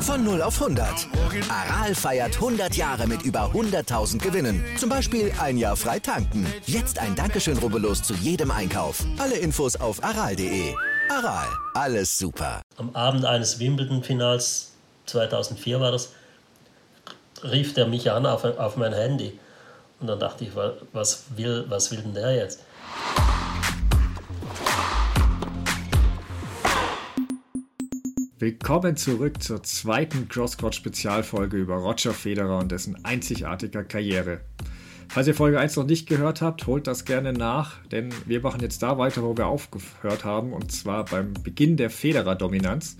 Von 0 auf 100. Aral feiert 100 Jahre mit über 100.000 Gewinnen. Zum Beispiel ein Jahr frei tanken. Jetzt ein Dankeschön, rubbellos zu jedem Einkauf. Alle Infos auf aral.de. Aral, alles super. Am Abend eines Wimbledon-Finals, 2004 war das, rief der mich an auf, auf mein Handy. Und dann dachte ich, was will, was will denn der jetzt? Willkommen zurück zur zweiten Crosscourt-Spezialfolge über Roger Federer und dessen einzigartiger Karriere. Falls ihr Folge 1 noch nicht gehört habt, holt das gerne nach, denn wir machen jetzt da weiter, wo wir aufgehört haben, und zwar beim Beginn der Federer-Dominanz.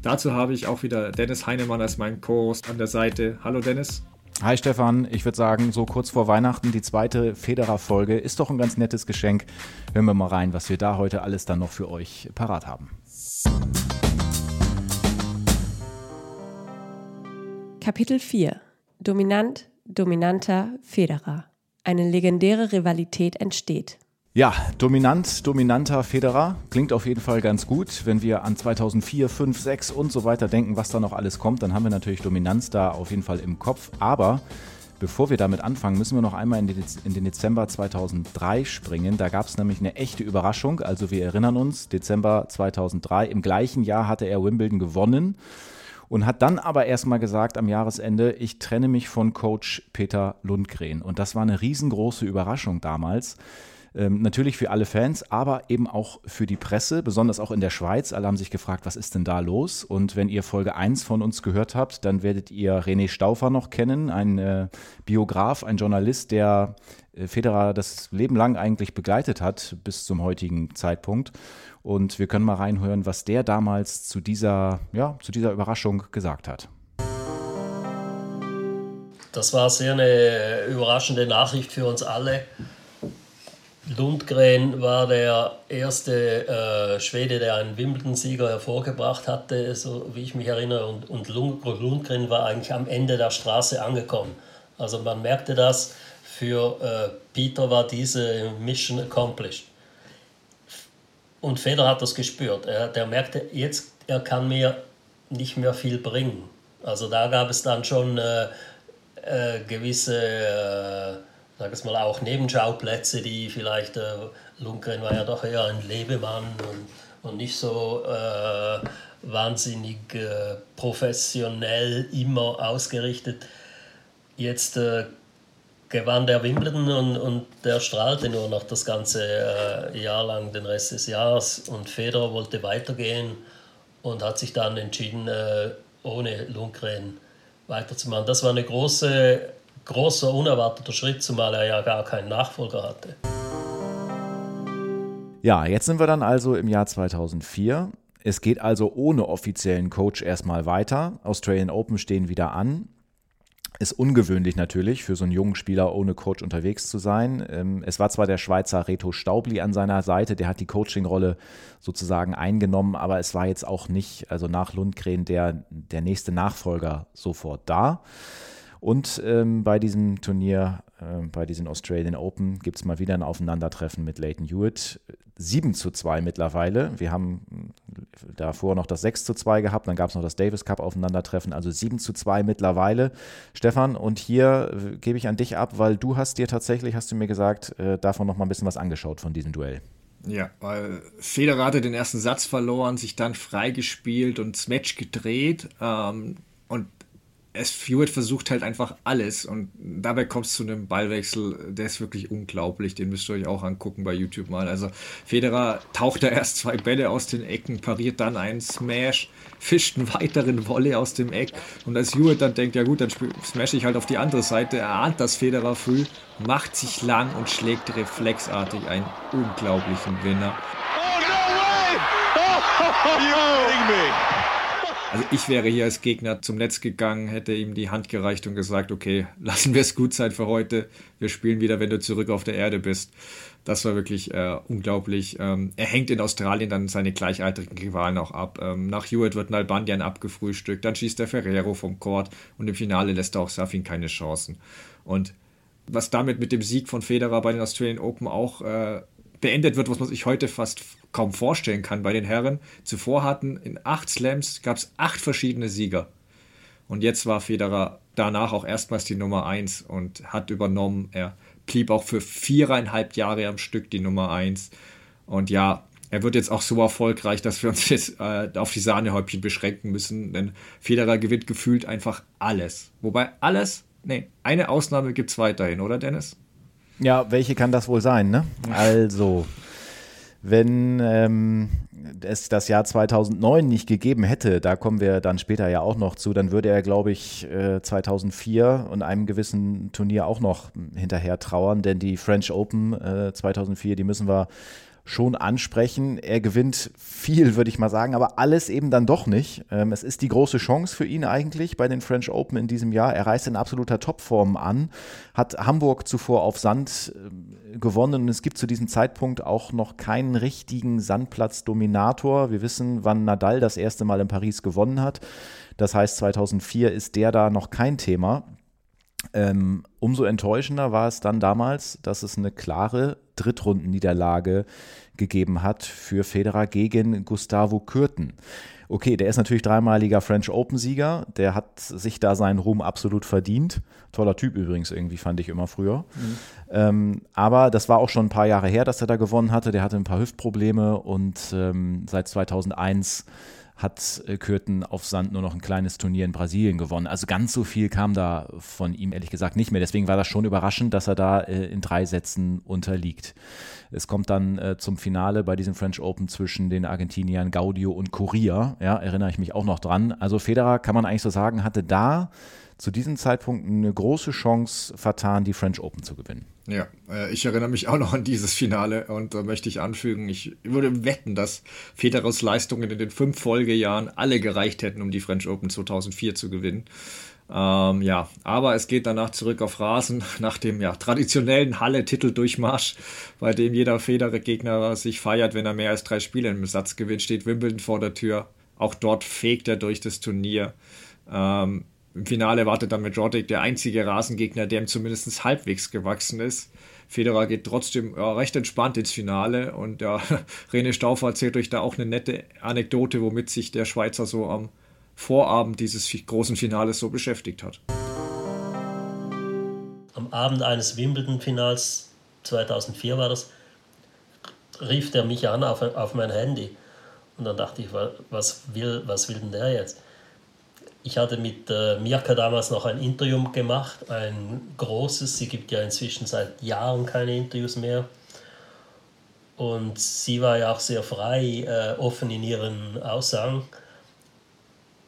Dazu habe ich auch wieder Dennis Heinemann als mein Co-Host an der Seite. Hallo Dennis. Hi Stefan, ich würde sagen, so kurz vor Weihnachten die zweite Federer-Folge ist doch ein ganz nettes Geschenk. Hören wir mal rein, was wir da heute alles dann noch für euch parat haben. Kapitel 4 Dominant, dominanter Federer. Eine legendäre Rivalität entsteht. Ja, dominant, dominanter Federer klingt auf jeden Fall ganz gut. Wenn wir an 2004, 5, 6 und so weiter denken, was da noch alles kommt, dann haben wir natürlich Dominanz da auf jeden Fall im Kopf. Aber bevor wir damit anfangen, müssen wir noch einmal in den Dezember 2003 springen. Da gab es nämlich eine echte Überraschung. Also wir erinnern uns, Dezember 2003, im gleichen Jahr hatte er Wimbledon gewonnen und hat dann aber erstmal gesagt am Jahresende, ich trenne mich von Coach Peter Lundgren. Und das war eine riesengroße Überraschung damals. Ähm, natürlich für alle Fans, aber eben auch für die Presse, besonders auch in der Schweiz. Alle haben sich gefragt, was ist denn da los? Und wenn ihr Folge 1 von uns gehört habt, dann werdet ihr René Stauffer noch kennen, ein äh, Biograf, ein Journalist, der äh, Federer das Leben lang eigentlich begleitet hat bis zum heutigen Zeitpunkt. Und wir können mal reinhören, was der damals zu dieser, ja, zu dieser Überraschung gesagt hat. Das war sehr eine überraschende Nachricht für uns alle. Lundgren war der erste äh, Schwede, der einen Wimbledon-Sieger hervorgebracht hatte, so wie ich mich erinnere. Und, und Lundgren war eigentlich am Ende der Straße angekommen. Also man merkte das, für äh, Peter war diese Mission accomplished. Und Federer hat das gespürt. Er, der merkte, jetzt er kann mir nicht mehr viel bringen. Also da gab es dann schon äh, äh, gewisse, äh, sag es mal, auch Nebenschauplätze, die vielleicht, äh, Lundgren war ja doch eher ein Lebemann und, und nicht so äh, wahnsinnig äh, professionell immer ausgerichtet. Jetzt äh, gewann der Wimbledon und, und der strahlte nur noch das ganze äh, Jahr lang, den Rest des Jahres. Und Federer wollte weitergehen und hat sich dann entschieden, äh, ohne Lundgren weiterzumachen. Das war ein große, großer, unerwarteter Schritt, zumal er ja gar keinen Nachfolger hatte. Ja, jetzt sind wir dann also im Jahr 2004. Es geht also ohne offiziellen Coach erstmal weiter. Australian Open stehen wieder an. Ist ungewöhnlich natürlich für so einen jungen Spieler ohne Coach unterwegs zu sein. Ähm, es war zwar der Schweizer Reto Staubli an seiner Seite, der hat die Coaching-Rolle sozusagen eingenommen, aber es war jetzt auch nicht, also nach Lundgren, der, der nächste Nachfolger sofort da. Und ähm, bei diesem Turnier, äh, bei diesen Australian Open, gibt es mal wieder ein Aufeinandertreffen mit Leighton Hewitt. 7 zu 2 mittlerweile. Wir haben davor noch das 6 zu 2 gehabt, dann gab es noch das Davis Cup Aufeinandertreffen, also 7 zu 2 mittlerweile. Stefan, und hier äh, gebe ich an dich ab, weil du hast dir tatsächlich, hast du mir gesagt, äh, davon noch mal ein bisschen was angeschaut von diesem Duell. Ja, weil Federer hatte den ersten Satz verloren, sich dann freigespielt und das Match gedreht. Ähm, es Hewitt versucht halt einfach alles und dabei kommt es zu einem Ballwechsel, der ist wirklich unglaublich, den müsst ihr euch auch angucken bei YouTube mal. Also Federer taucht da erst zwei Bälle aus den Ecken, pariert dann einen Smash, fischt einen weiteren Volley aus dem Eck und als Hewitt dann denkt, ja gut, dann smash ich halt auf die andere Seite, er ahnt das Federer früh, macht sich lang und schlägt reflexartig einen unglaublichen Winner. Oh, no way! Oh, you're kidding me! Also ich wäre hier als Gegner zum Netz gegangen, hätte ihm die Hand gereicht und gesagt, okay, lassen wir es gut sein für heute. Wir spielen wieder, wenn du zurück auf der Erde bist. Das war wirklich äh, unglaublich. Ähm, er hängt in Australien dann seine gleichaltrigen Rivalen auch ab. Ähm, nach Hewitt wird Nalbandian abgefrühstückt, dann schießt der Ferrero vom Court und im Finale lässt er auch Safin keine Chancen. Und was damit mit dem Sieg von Federer bei den Australian Open auch äh, beendet wird, was man sich heute fast kaum vorstellen kann bei den Herren. Zuvor hatten in acht Slams gab es acht verschiedene Sieger. Und jetzt war Federer danach auch erstmals die Nummer eins und hat übernommen. Er blieb auch für viereinhalb Jahre am Stück die Nummer eins. Und ja, er wird jetzt auch so erfolgreich, dass wir uns jetzt äh, auf die Sahnehäubchen beschränken müssen, denn Federer gewinnt gefühlt einfach alles. Wobei alles, nee, eine Ausnahme gibt es weiterhin, oder Dennis? Ja, welche kann das wohl sein, ne? Also, wenn ähm, es das Jahr 2009 nicht gegeben hätte, da kommen wir dann später ja auch noch zu, dann würde er, glaube ich, 2004 und einem gewissen Turnier auch noch hinterher trauern, denn die French Open äh, 2004, die müssen wir schon ansprechen. Er gewinnt viel, würde ich mal sagen, aber alles eben dann doch nicht. Ähm, es ist die große Chance für ihn eigentlich bei den French Open in diesem Jahr. Er reist in absoluter Topform an, hat Hamburg zuvor auf Sand äh, gewonnen und es gibt zu diesem Zeitpunkt auch noch keinen richtigen Sandplatz-Dominator. Wir wissen, wann Nadal das erste Mal in Paris gewonnen hat. Das heißt, 2004 ist der da noch kein Thema. Ähm, umso enttäuschender war es dann damals, dass es eine klare Drittrundenniederlage gegeben hat für Federer gegen Gustavo Kürten. Okay, der ist natürlich dreimaliger French Open-Sieger. Der hat sich da seinen Ruhm absolut verdient. Toller Typ übrigens irgendwie, fand ich immer früher. Mhm. Ähm, aber das war auch schon ein paar Jahre her, dass er da gewonnen hatte. Der hatte ein paar Hüftprobleme und ähm, seit 2001 hat äh, Kürten auf Sand nur noch ein kleines Turnier in Brasilien gewonnen. Also ganz so viel kam da von ihm ehrlich gesagt nicht mehr. Deswegen war das schon überraschend, dass er da äh, in drei Sätzen unterliegt. Es kommt dann äh, zum Finale bei diesem French Open zwischen den Argentiniern Gaudio und Correa. Ja, erinnere ich mich auch noch dran. Also Federer kann man eigentlich so sagen, hatte da zu diesem Zeitpunkt eine große Chance vertan, die French Open zu gewinnen. Ja, äh, ich erinnere mich auch noch an dieses Finale und da möchte ich anfügen, ich würde wetten, dass Federers Leistungen in den fünf Folgejahren alle gereicht hätten, um die French Open 2004 zu gewinnen. Ähm, ja, aber es geht danach zurück auf Rasen nach dem ja, traditionellen Halle-Titeldurchmarsch, bei dem jeder Federer-Gegner sich feiert, wenn er mehr als drei Spiele im Satz gewinnt, steht Wimbledon vor der Tür. Auch dort fegt er durch das Turnier. Ähm, im Finale wartet dann mit Roddick der einzige Rasengegner, der ihm zumindest halbwegs gewachsen ist. Federer geht trotzdem ja, recht entspannt ins Finale und ja, René Stauffer erzählt euch da auch eine nette Anekdote, womit sich der Schweizer so am Vorabend dieses großen Finales so beschäftigt hat. Am Abend eines Wimbledon-Finals 2004 war das, rief der mich an auf, auf mein Handy. Und dann dachte ich, was will, was will denn der jetzt? Ich hatte mit äh, Mirka damals noch ein Interview gemacht, ein großes. Sie gibt ja inzwischen seit Jahren keine Interviews mehr. Und sie war ja auch sehr frei, äh, offen in ihren Aussagen.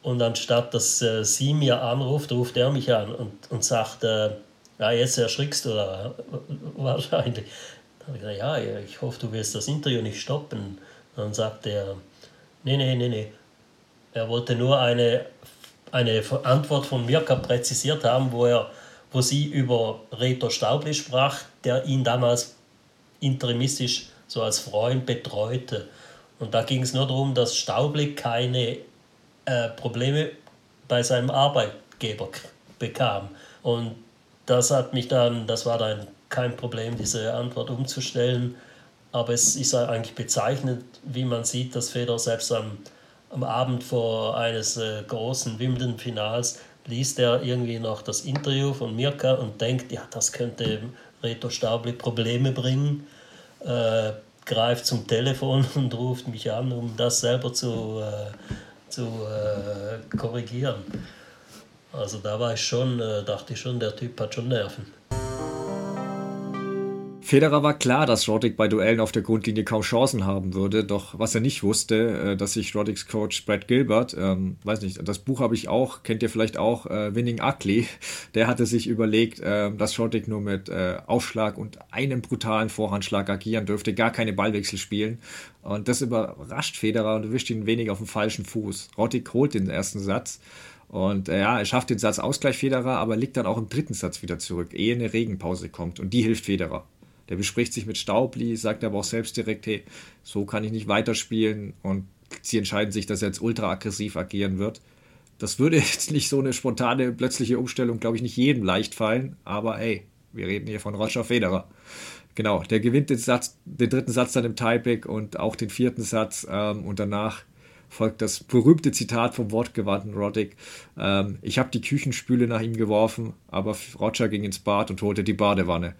Und anstatt dass äh, sie mir anruft, ruft er mich an und, und sagt, äh, ja, jetzt erschrickst du da wahrscheinlich. Dann habe ich gesagt, ja, ich hoffe, du wirst das Interview nicht stoppen. Dann sagt er, nee, nee, nee, nee. Er wollte nur eine eine Antwort von Mirka präzisiert haben, wo, er, wo sie über Reto Staubli sprach, der ihn damals interimistisch so als Freund betreute. Und da ging es nur darum, dass Staubli keine äh, Probleme bei seinem Arbeitgeber bekam. Und das hat mich dann, das war dann kein Problem, diese Antwort umzustellen. Aber es ist eigentlich bezeichnend, wie man sieht, dass Feder selbst am am Abend vor eines äh, großen Wimbledon-Finals liest er irgendwie noch das Interview von Mirka und denkt, ja, das könnte Reto Staubli Probleme bringen, äh, greift zum Telefon und ruft mich an, um das selber zu, äh, zu äh, korrigieren. Also da war ich schon, äh, dachte ich schon, der Typ hat schon Nerven. Federer war klar, dass Roddick bei Duellen auf der Grundlinie kaum Chancen haben würde, doch was er nicht wusste, äh, dass sich Roddicks Coach Brad Gilbert, ähm, weiß nicht, das Buch habe ich auch, kennt ihr vielleicht auch, äh, Winning Ugly, der hatte sich überlegt, äh, dass Roddick nur mit äh, Aufschlag und einem brutalen Vorhandschlag agieren dürfte, gar keine Ballwechsel spielen und das überrascht Federer und erwischt ihn wenig auf dem falschen Fuß. Roddick holt den ersten Satz und äh, ja, er schafft den Satz Ausgleich Federer, aber liegt dann auch im dritten Satz wieder zurück, ehe eine Regenpause kommt und die hilft Federer. Der bespricht sich mit Staubli, sagt aber auch selbst direkt, hey, so kann ich nicht weiterspielen und sie entscheiden sich, dass er jetzt ultra aggressiv agieren wird. Das würde jetzt nicht so eine spontane, plötzliche Umstellung, glaube ich, nicht jedem leicht fallen, aber ey, Wir reden hier von Roger Federer. Genau, der gewinnt den, Satz, den dritten Satz dann im Tiebreak und auch den vierten Satz ähm, und danach folgt das berühmte Zitat vom wortgewandten Roddick. Ähm, ich habe die Küchenspüle nach ihm geworfen, aber Roger ging ins Bad und holte die Badewanne.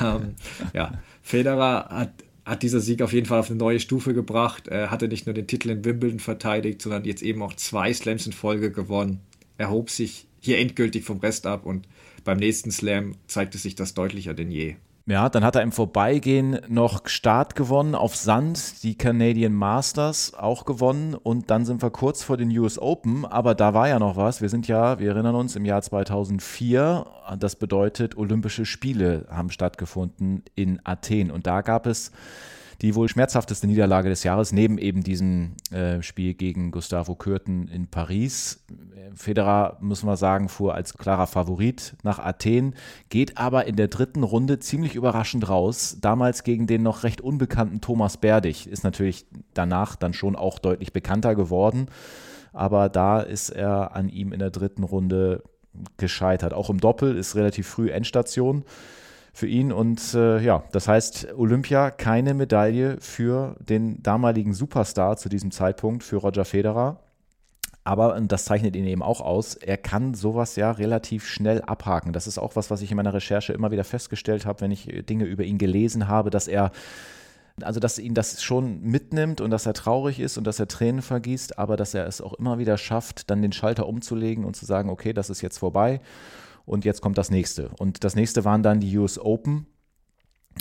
Ähm, ja, Federer hat, hat dieser Sieg auf jeden Fall auf eine neue Stufe gebracht. Er hatte nicht nur den Titel in Wimbledon verteidigt, sondern jetzt eben auch zwei Slams in Folge gewonnen. Er hob sich hier endgültig vom Rest ab und beim nächsten Slam zeigte sich das deutlicher denn je. Ja, dann hat er im Vorbeigehen noch Start gewonnen auf Sand, die Canadian Masters auch gewonnen und dann sind wir kurz vor den US Open, aber da war ja noch was. Wir sind ja, wir erinnern uns, im Jahr 2004, das bedeutet Olympische Spiele haben stattgefunden in Athen und da gab es die wohl schmerzhafteste Niederlage des Jahres, neben eben diesem äh, Spiel gegen Gustavo Kürten in Paris. Federer, müssen wir sagen, fuhr als klarer Favorit nach Athen, geht aber in der dritten Runde ziemlich überraschend raus. Damals gegen den noch recht unbekannten Thomas Berdig. Ist natürlich danach dann schon auch deutlich bekannter geworden. Aber da ist er an ihm in der dritten Runde gescheitert. Auch im Doppel ist relativ früh Endstation für ihn. Und äh, ja, das heißt, Olympia keine Medaille für den damaligen Superstar zu diesem Zeitpunkt, für Roger Federer. Aber, und das zeichnet ihn eben auch aus, er kann sowas ja relativ schnell abhaken. Das ist auch was, was ich in meiner Recherche immer wieder festgestellt habe, wenn ich Dinge über ihn gelesen habe, dass er also dass ihn das schon mitnimmt und dass er traurig ist und dass er Tränen vergießt, aber dass er es auch immer wieder schafft, dann den Schalter umzulegen und zu sagen, okay, das ist jetzt vorbei und jetzt kommt das nächste. Und das nächste waren dann die US Open.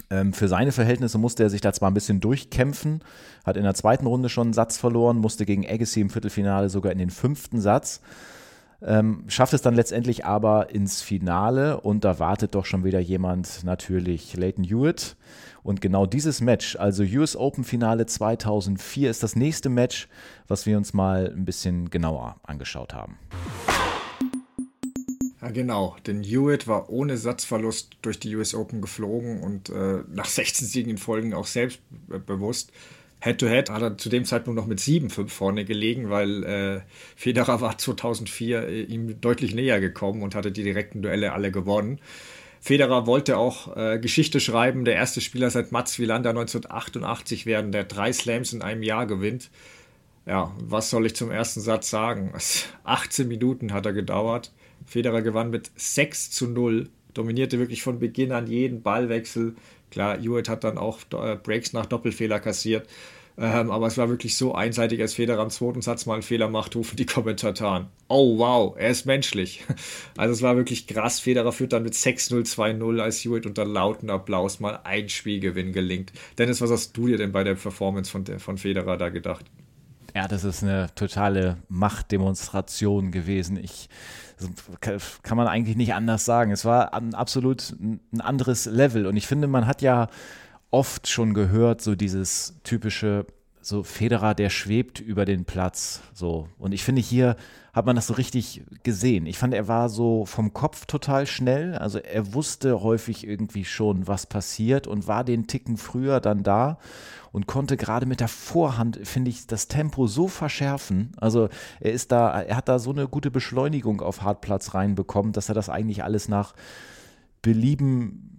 Ähm, für seine Verhältnisse musste er sich da zwar ein bisschen durchkämpfen, hat in der zweiten Runde schon einen Satz verloren, musste gegen Agassi im Viertelfinale sogar in den fünften Satz. Ähm, schafft es dann letztendlich aber ins Finale und da wartet doch schon wieder jemand, natürlich Leighton Hewitt. Und genau dieses Match, also US Open Finale 2004, ist das nächste Match, was wir uns mal ein bisschen genauer angeschaut haben. Ja, genau. Denn Hewitt war ohne Satzverlust durch die US Open geflogen und äh, nach 16 Siegen in Folgen auch selbstbewusst. Head-to-Head -head hat er zu dem Zeitpunkt noch mit 7-5 vorne gelegen, weil äh, Federer war 2004 äh, ihm deutlich näher gekommen und hatte die direkten Duelle alle gewonnen. Federer wollte auch äh, Geschichte schreiben, der erste Spieler seit Mats Wilander 1988 werden, der drei Slams in einem Jahr gewinnt. Ja, was soll ich zum ersten Satz sagen? 18 Minuten hat er gedauert. Federer gewann mit 6 zu 0, dominierte wirklich von Beginn an jeden Ballwechsel. Klar, Hewitt hat dann auch äh, Breaks nach Doppelfehler kassiert. Ähm, aber es war wirklich so einseitig, als Federer am zweiten Satz mal einen Fehler macht, rufen die Kommentatoren. Oh wow, er ist menschlich. Also es war wirklich krass. Federer führt dann mit 6-0, 2-0, als Hewitt unter lauten Applaus mal ein Spielgewinn gelingt. Dennis, was hast du dir denn bei der Performance von, von Federer da gedacht? Ja, das ist eine totale Machtdemonstration gewesen. Ich kann man eigentlich nicht anders sagen. Es war ein absolut ein anderes Level. Und ich finde, man hat ja oft schon gehört, so dieses typische, so Federer, der schwebt über den Platz. So. Und ich finde, hier hat man das so richtig gesehen. Ich fand, er war so vom Kopf total schnell. Also er wusste häufig irgendwie schon, was passiert und war den Ticken früher dann da und konnte gerade mit der Vorhand, finde ich, das Tempo so verschärfen. Also er ist da, er hat da so eine gute Beschleunigung auf Hartplatz reinbekommen, dass er das eigentlich alles nach Belieben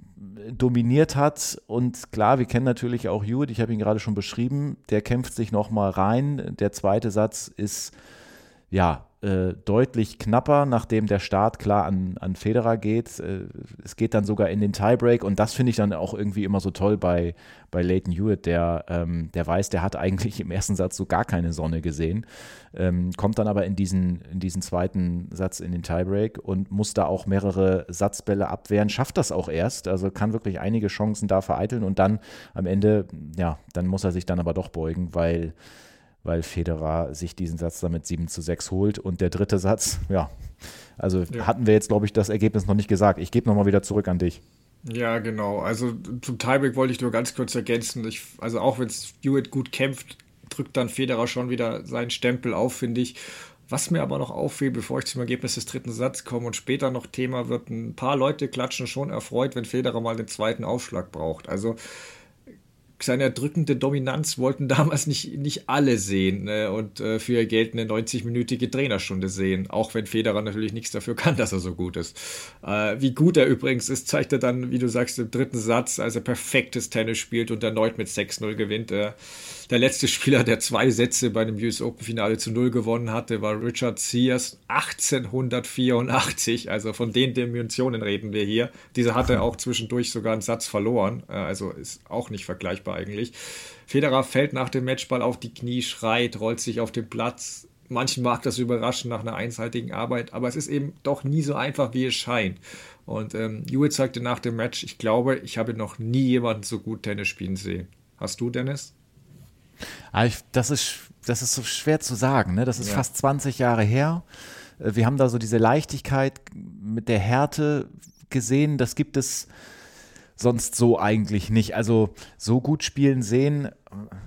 dominiert hat. Und klar, wir kennen natürlich auch Hewitt, ich habe ihn gerade schon beschrieben, der kämpft sich nochmal rein. Der zweite Satz ist ja äh, deutlich knapper, nachdem der Start klar an, an Federer geht. Äh, es geht dann sogar in den Tiebreak und das finde ich dann auch irgendwie immer so toll bei, bei Leighton Hewitt, der, ähm, der weiß, der hat eigentlich im ersten Satz so gar keine Sonne gesehen, ähm, kommt dann aber in diesen, in diesen zweiten Satz in den Tiebreak und muss da auch mehrere Satzbälle abwehren, schafft das auch erst, also kann wirklich einige Chancen da vereiteln und dann am Ende, ja, dann muss er sich dann aber doch beugen, weil weil Federer sich diesen Satz damit 7 zu 6 holt. Und der dritte Satz, ja, also ja. hatten wir jetzt, glaube ich, das Ergebnis noch nicht gesagt. Ich gebe nochmal wieder zurück an dich. Ja, genau. Also zum Tiebreak wollte ich nur ganz kurz ergänzen. Ich, also auch wenn Stewart gut kämpft, drückt dann Federer schon wieder seinen Stempel auf, finde ich. Was mir aber noch auffällt, bevor ich zum Ergebnis des dritten Satzes komme und später noch Thema wird, ein paar Leute klatschen schon erfreut, wenn Federer mal den zweiten Aufschlag braucht. Also seine erdrückende Dominanz wollten damals nicht, nicht alle sehen ne? und äh, für ihr Geld eine 90-minütige Trainerstunde sehen, auch wenn Federer natürlich nichts dafür kann, dass er so gut ist. Äh, wie gut er übrigens ist, zeigt er dann, wie du sagst, im dritten Satz, als er perfektes Tennis spielt und erneut mit 6-0 gewinnt. Äh, der letzte Spieler, der zwei Sätze bei dem US Open Finale zu Null gewonnen hatte, war Richard Sears 1884. Also von den Dimensionen reden wir hier. Dieser hatte auch zwischendurch sogar einen Satz verloren. Äh, also ist auch nicht vergleichbar eigentlich. Federer fällt nach dem Matchball auf die Knie, schreit, rollt sich auf den Platz. Manchen mag das überraschen nach einer einseitigen Arbeit, aber es ist eben doch nie so einfach, wie es scheint. Und ähm, Hewitt sagte nach dem Match, ich glaube, ich habe noch nie jemanden so gut Tennis spielen sehen. Hast du, Dennis? Ah, das ist, das ist so schwer zu sagen. Ne? Das ist ja. fast 20 Jahre her. Äh, wir haben da so diese Leichtigkeit mit der Härte gesehen. Das gibt es sonst so eigentlich nicht. Also so gut spielen sehen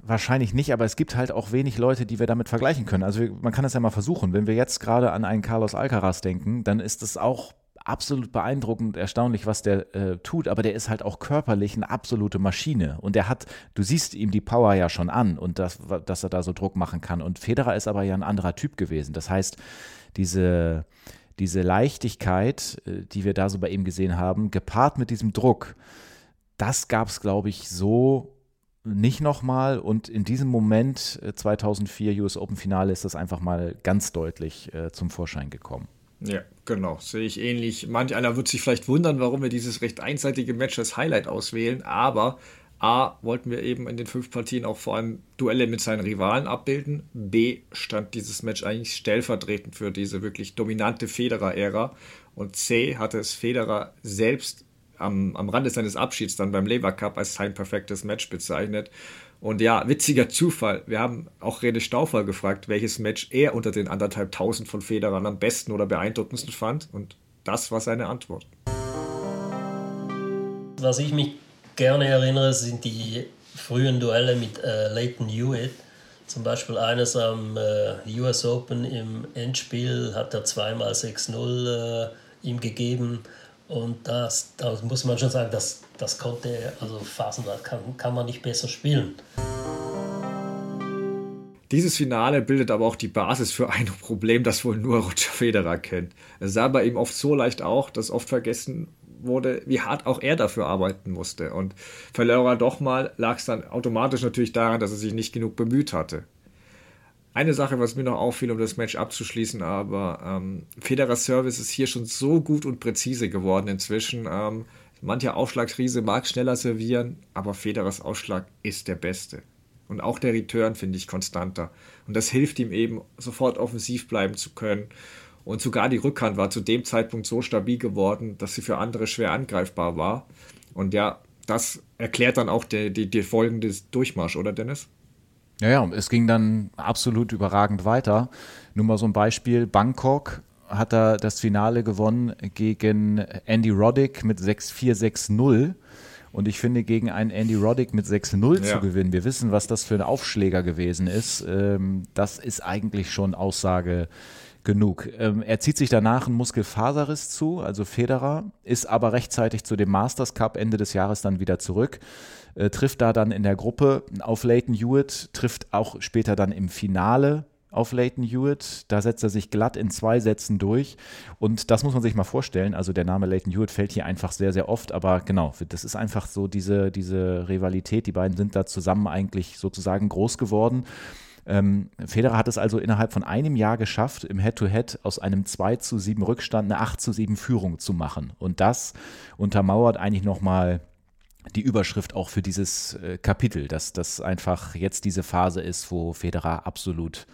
wahrscheinlich nicht, aber es gibt halt auch wenig Leute, die wir damit vergleichen können. Also man kann es ja mal versuchen. Wenn wir jetzt gerade an einen Carlos Alcaraz denken, dann ist es auch absolut beeindruckend, erstaunlich, was der äh, tut, aber der ist halt auch körperlich eine absolute Maschine. Und er hat, du siehst ihm die Power ja schon an und das, dass er da so Druck machen kann. Und Federer ist aber ja ein anderer Typ gewesen. Das heißt, diese, diese Leichtigkeit, äh, die wir da so bei ihm gesehen haben, gepaart mit diesem Druck, das gab es, glaube ich, so nicht nochmal. Und in diesem Moment, 2004 äh, US Open Finale, ist das einfach mal ganz deutlich äh, zum Vorschein gekommen. Ja, genau, sehe ich ähnlich. Manch einer wird sich vielleicht wundern, warum wir dieses recht einseitige Match als Highlight auswählen, aber A, wollten wir eben in den fünf Partien auch vor allem Duelle mit seinen Rivalen abbilden. B, stand dieses Match eigentlich stellvertretend für diese wirklich dominante Federer-Ära. Und C, hatte es Federer selbst am, am Rande seines Abschieds dann beim Lever Cup als sein perfektes Match bezeichnet. Und ja, witziger Zufall. Wir haben auch Rede Stauffer gefragt, welches Match er unter den anderthalb tausend von Federern am besten oder beeindruckendsten fand. Und das war seine Antwort. Was ich mich gerne erinnere, sind die frühen Duelle mit äh, Leighton Hewitt. Zum Beispiel eines am äh, US Open im Endspiel hat er zweimal 6-0 äh, ihm gegeben. Und das, da muss man schon sagen, das, das konnte, also Phasenrad kann, kann man nicht besser spielen. Dieses Finale bildet aber auch die Basis für ein Problem, das wohl nur Roger Federer kennt. Es sah bei ihm oft so leicht auch, dass oft vergessen wurde, wie hart auch er dafür arbeiten musste. Und verlor er doch mal, lag es dann automatisch natürlich daran, dass er sich nicht genug bemüht hatte. Eine Sache, was mir noch auffiel, um das Match abzuschließen, aber ähm, Federers Service ist hier schon so gut und präzise geworden inzwischen. Ähm, mancher Aufschlagsriese mag schneller servieren, aber Federers Ausschlag ist der beste. Und auch der Return finde ich konstanter. Und das hilft ihm eben, sofort offensiv bleiben zu können. Und sogar die Rückhand war zu dem Zeitpunkt so stabil geworden, dass sie für andere schwer angreifbar war. Und ja, das erklärt dann auch die, die, die folgende Durchmarsch, oder Dennis? Ja, ja, es ging dann absolut überragend weiter. Nur mal so ein Beispiel: Bangkok hat er das Finale gewonnen gegen Andy Roddick mit 6-4, 6-0. Und ich finde, gegen einen Andy Roddick mit 6-0 ja. zu gewinnen, wir wissen, was das für ein Aufschläger gewesen ist, ähm, das ist eigentlich schon Aussage genug. Ähm, er zieht sich danach einen Muskelfaserriss zu, also Federer, ist aber rechtzeitig zu dem Masters Cup Ende des Jahres dann wieder zurück äh, trifft da dann in der Gruppe auf Leighton Hewitt, trifft auch später dann im Finale auf Leighton Hewitt. Da setzt er sich glatt in zwei Sätzen durch. Und das muss man sich mal vorstellen. Also der Name Leighton Hewitt fällt hier einfach sehr, sehr oft. Aber genau, das ist einfach so diese, diese Rivalität. Die beiden sind da zusammen eigentlich sozusagen groß geworden. Ähm, Federer hat es also innerhalb von einem Jahr geschafft, im Head-to-Head -Head aus einem 2 zu 7 Rückstand eine 8 zu 7 Führung zu machen. Und das untermauert eigentlich nochmal die Überschrift auch für dieses äh, Kapitel, dass das einfach jetzt diese Phase ist, wo Federer absolut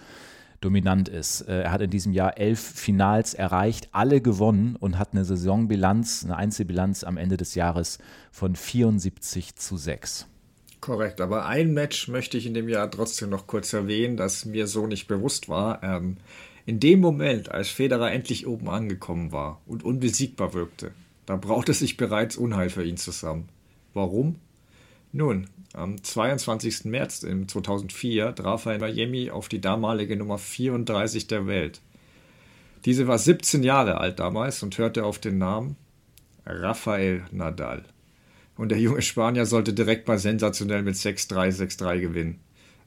dominant ist. Äh, er hat in diesem Jahr elf Finals erreicht, alle gewonnen und hat eine Saisonbilanz, eine Einzelbilanz am Ende des Jahres von 74 zu 6. Korrekt, aber ein Match möchte ich in dem Jahr trotzdem noch kurz erwähnen, das mir so nicht bewusst war. Ähm, in dem Moment, als Federer endlich oben angekommen war und unbesiegbar wirkte, da brauchte sich bereits Unheil für ihn zusammen. Warum? Nun, am 22. März 2004 traf er in Miami auf die damalige Nummer 34 der Welt. Diese war 17 Jahre alt damals und hörte auf den Namen Rafael Nadal. und der junge Spanier sollte direkt mal sensationell mit 6-3, 6-3 gewinnen.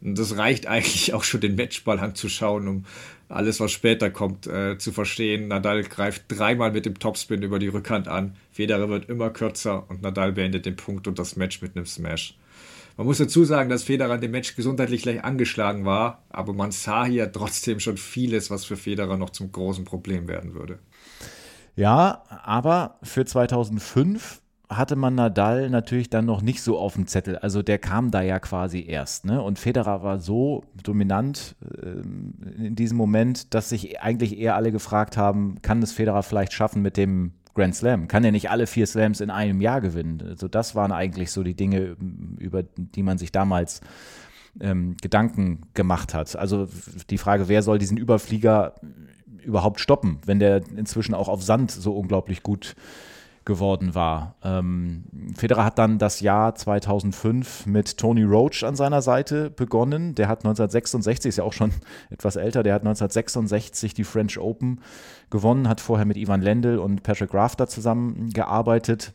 Und das reicht eigentlich auch schon den Matchball anzuschauen, um alles, was später kommt, äh, zu verstehen. Nadal greift dreimal mit dem Topspin über die Rückhand an. Federer wird immer kürzer und Nadal beendet den Punkt und das Match mit einem Smash. Man muss dazu sagen, dass Federer in dem Match gesundheitlich gleich angeschlagen war, aber man sah hier trotzdem schon vieles, was für Federer noch zum großen Problem werden würde. Ja, aber für 2005 hatte man Nadal natürlich dann noch nicht so auf dem Zettel. Also der kam da ja quasi erst. Ne? Und Federer war so dominant äh, in diesem Moment, dass sich eigentlich eher alle gefragt haben, kann es Federer vielleicht schaffen mit dem Grand Slam? Kann er nicht alle vier Slams in einem Jahr gewinnen? Also das waren eigentlich so die Dinge, über die man sich damals ähm, Gedanken gemacht hat. Also die Frage, wer soll diesen Überflieger überhaupt stoppen, wenn der inzwischen auch auf Sand so unglaublich gut geworden war. Ähm, Federer hat dann das Jahr 2005 mit Tony Roach an seiner Seite begonnen. Der hat 1966, ist ja auch schon etwas älter, der hat 1966 die French Open gewonnen, hat vorher mit Ivan Lendl und Patrick Rafter zusammengearbeitet.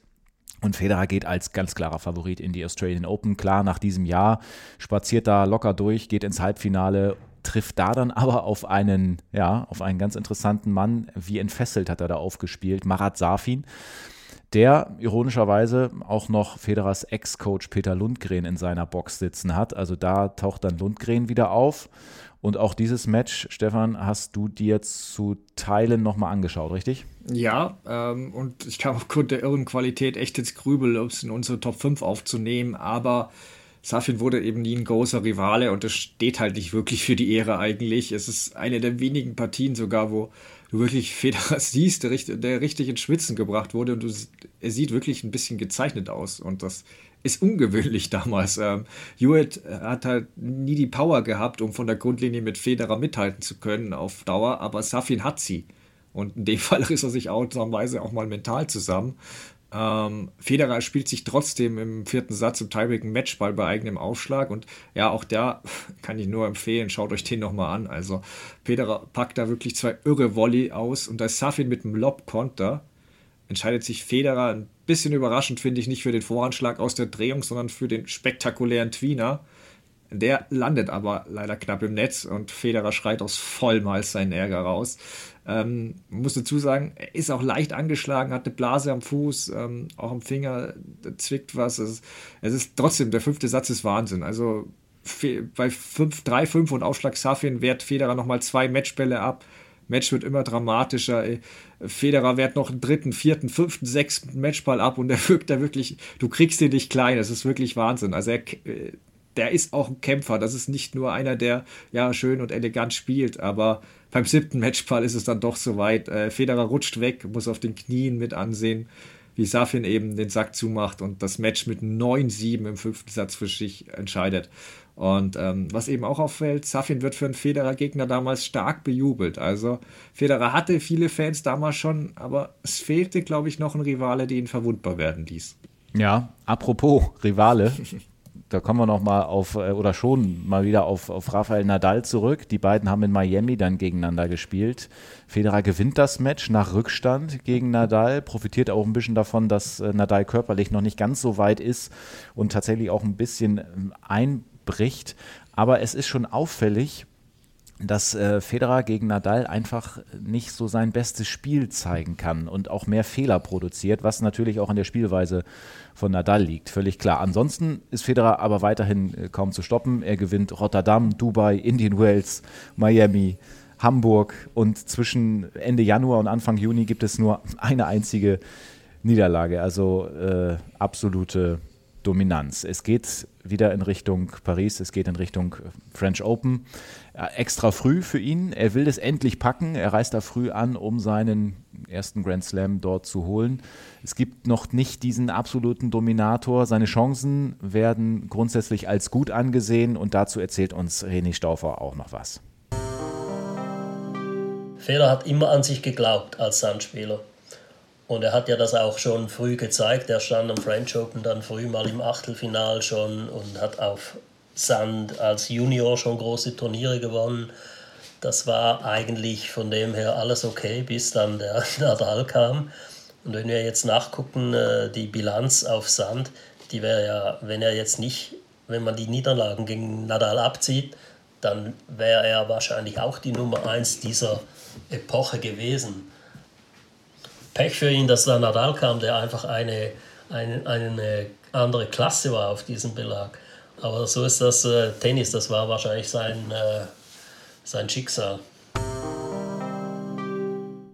Und Federer geht als ganz klarer Favorit in die Australian Open. Klar, nach diesem Jahr spaziert da locker durch, geht ins Halbfinale trifft da dann aber auf einen, ja, auf einen ganz interessanten Mann. Wie entfesselt hat er da aufgespielt? Marat Safin der ironischerweise auch noch Federers Ex-Coach Peter Lundgren in seiner Box sitzen hat. Also da taucht dann Lundgren wieder auf. Und auch dieses Match, Stefan, hast du dir zu Teilen nochmal angeschaut, richtig? Ja, ähm, und ich kam aufgrund der irren Qualität echt ins Grübel, um es in unsere Top 5 aufzunehmen, aber Safin wurde eben nie ein großer Rivale und es steht halt nicht wirklich für die Ehre eigentlich. Es ist eine der wenigen Partien sogar, wo du wirklich Federer siehst, der, der richtig ins Schwitzen gebracht wurde und du, er sieht wirklich ein bisschen gezeichnet aus und das ist ungewöhnlich damals. Ähm, Hewitt hat halt nie die Power gehabt, um von der Grundlinie mit Federer mithalten zu können auf Dauer, aber Safin hat sie. Und in dem Fall riss er sich ausnahmsweise auch mal mental zusammen. Ähm, Federer spielt sich trotzdem im vierten Satz im Tiebreak einen Matchball bei eigenem Aufschlag und ja, auch da kann ich nur empfehlen, schaut euch den nochmal an. Also Federer packt da wirklich zwei irre Volley aus und ist Safin mit einem Lob-Konter entscheidet sich Federer ein bisschen überraschend, finde ich, nicht für den Voranschlag aus der Drehung, sondern für den spektakulären Tweener. Der landet aber leider knapp im Netz und Federer schreit aus Vollmals seinen Ärger raus. Ähm, muss dazu sagen, er ist auch leicht angeschlagen, hat eine Blase am Fuß, ähm, auch am Finger, zwickt was. Es ist, es ist, trotzdem, der fünfte Satz ist Wahnsinn. Also bei 5, 3, 5 und Aufschlag Safin wehrt Federer nochmal zwei Matchbälle ab. Match wird immer dramatischer. Federer wehrt noch einen dritten, vierten, fünften, sechsten Matchball ab und der wirkt da wirklich, du kriegst ihn nicht klein. Das ist wirklich Wahnsinn. Also er, äh, der ist auch ein Kämpfer. Das ist nicht nur einer, der ja schön und elegant spielt, aber beim siebten Matchball ist es dann doch soweit. Äh, Federer rutscht weg, muss auf den Knien mit ansehen, wie Safin eben den Sack zumacht und das Match mit 9-7 im fünften Satz für sich entscheidet. Und ähm, was eben auch auffällt, Safin wird für einen Federer-Gegner damals stark bejubelt. Also Federer hatte viele Fans damals schon, aber es fehlte, glaube ich, noch ein Rivale, der ihn verwundbar werden ließ. Ja, apropos Rivale, da kommen wir noch mal auf, äh, oder schon mal wieder auf, auf Rafael Nadal zurück. Die beiden haben in Miami dann gegeneinander gespielt. Federer gewinnt das Match nach Rückstand gegen Nadal, profitiert auch ein bisschen davon, dass äh, Nadal körperlich noch nicht ganz so weit ist und tatsächlich auch ein bisschen ähm, einbricht. Aber es ist schon auffällig, dass äh, Federer gegen Nadal einfach nicht so sein bestes Spiel zeigen kann und auch mehr Fehler produziert, was natürlich auch an der Spielweise von Nadal liegt, völlig klar. Ansonsten ist Federer aber weiterhin äh, kaum zu stoppen. Er gewinnt Rotterdam, Dubai, Indian Wells, Miami, Hamburg und zwischen Ende Januar und Anfang Juni gibt es nur eine einzige Niederlage, also äh, absolute Dominanz. Es geht wieder in Richtung Paris, es geht in Richtung French Open. Extra früh für ihn. Er will es endlich packen. Er reist da früh an, um seinen ersten Grand Slam dort zu holen. Es gibt noch nicht diesen absoluten Dominator. Seine Chancen werden grundsätzlich als gut angesehen und dazu erzählt uns René Stauffer auch noch was. Federer hat immer an sich geglaubt als Sandspieler. Und er hat ja das auch schon früh gezeigt. Er stand am French Open dann früh mal im Achtelfinal schon und hat auf Sand als Junior schon große Turniere gewonnen. Das war eigentlich von dem her alles okay, bis dann der Nadal kam. Und wenn wir jetzt nachgucken, äh, die Bilanz auf Sand, die wäre ja, wenn er jetzt nicht, wenn man die Niederlagen gegen Nadal abzieht, dann wäre er wahrscheinlich auch die Nummer 1 dieser Epoche gewesen. Pech für ihn, dass da Nadal kam, der einfach eine, eine, eine andere Klasse war auf diesem Belag. Aber so ist das äh, Tennis, das war wahrscheinlich sein, äh, sein Schicksal.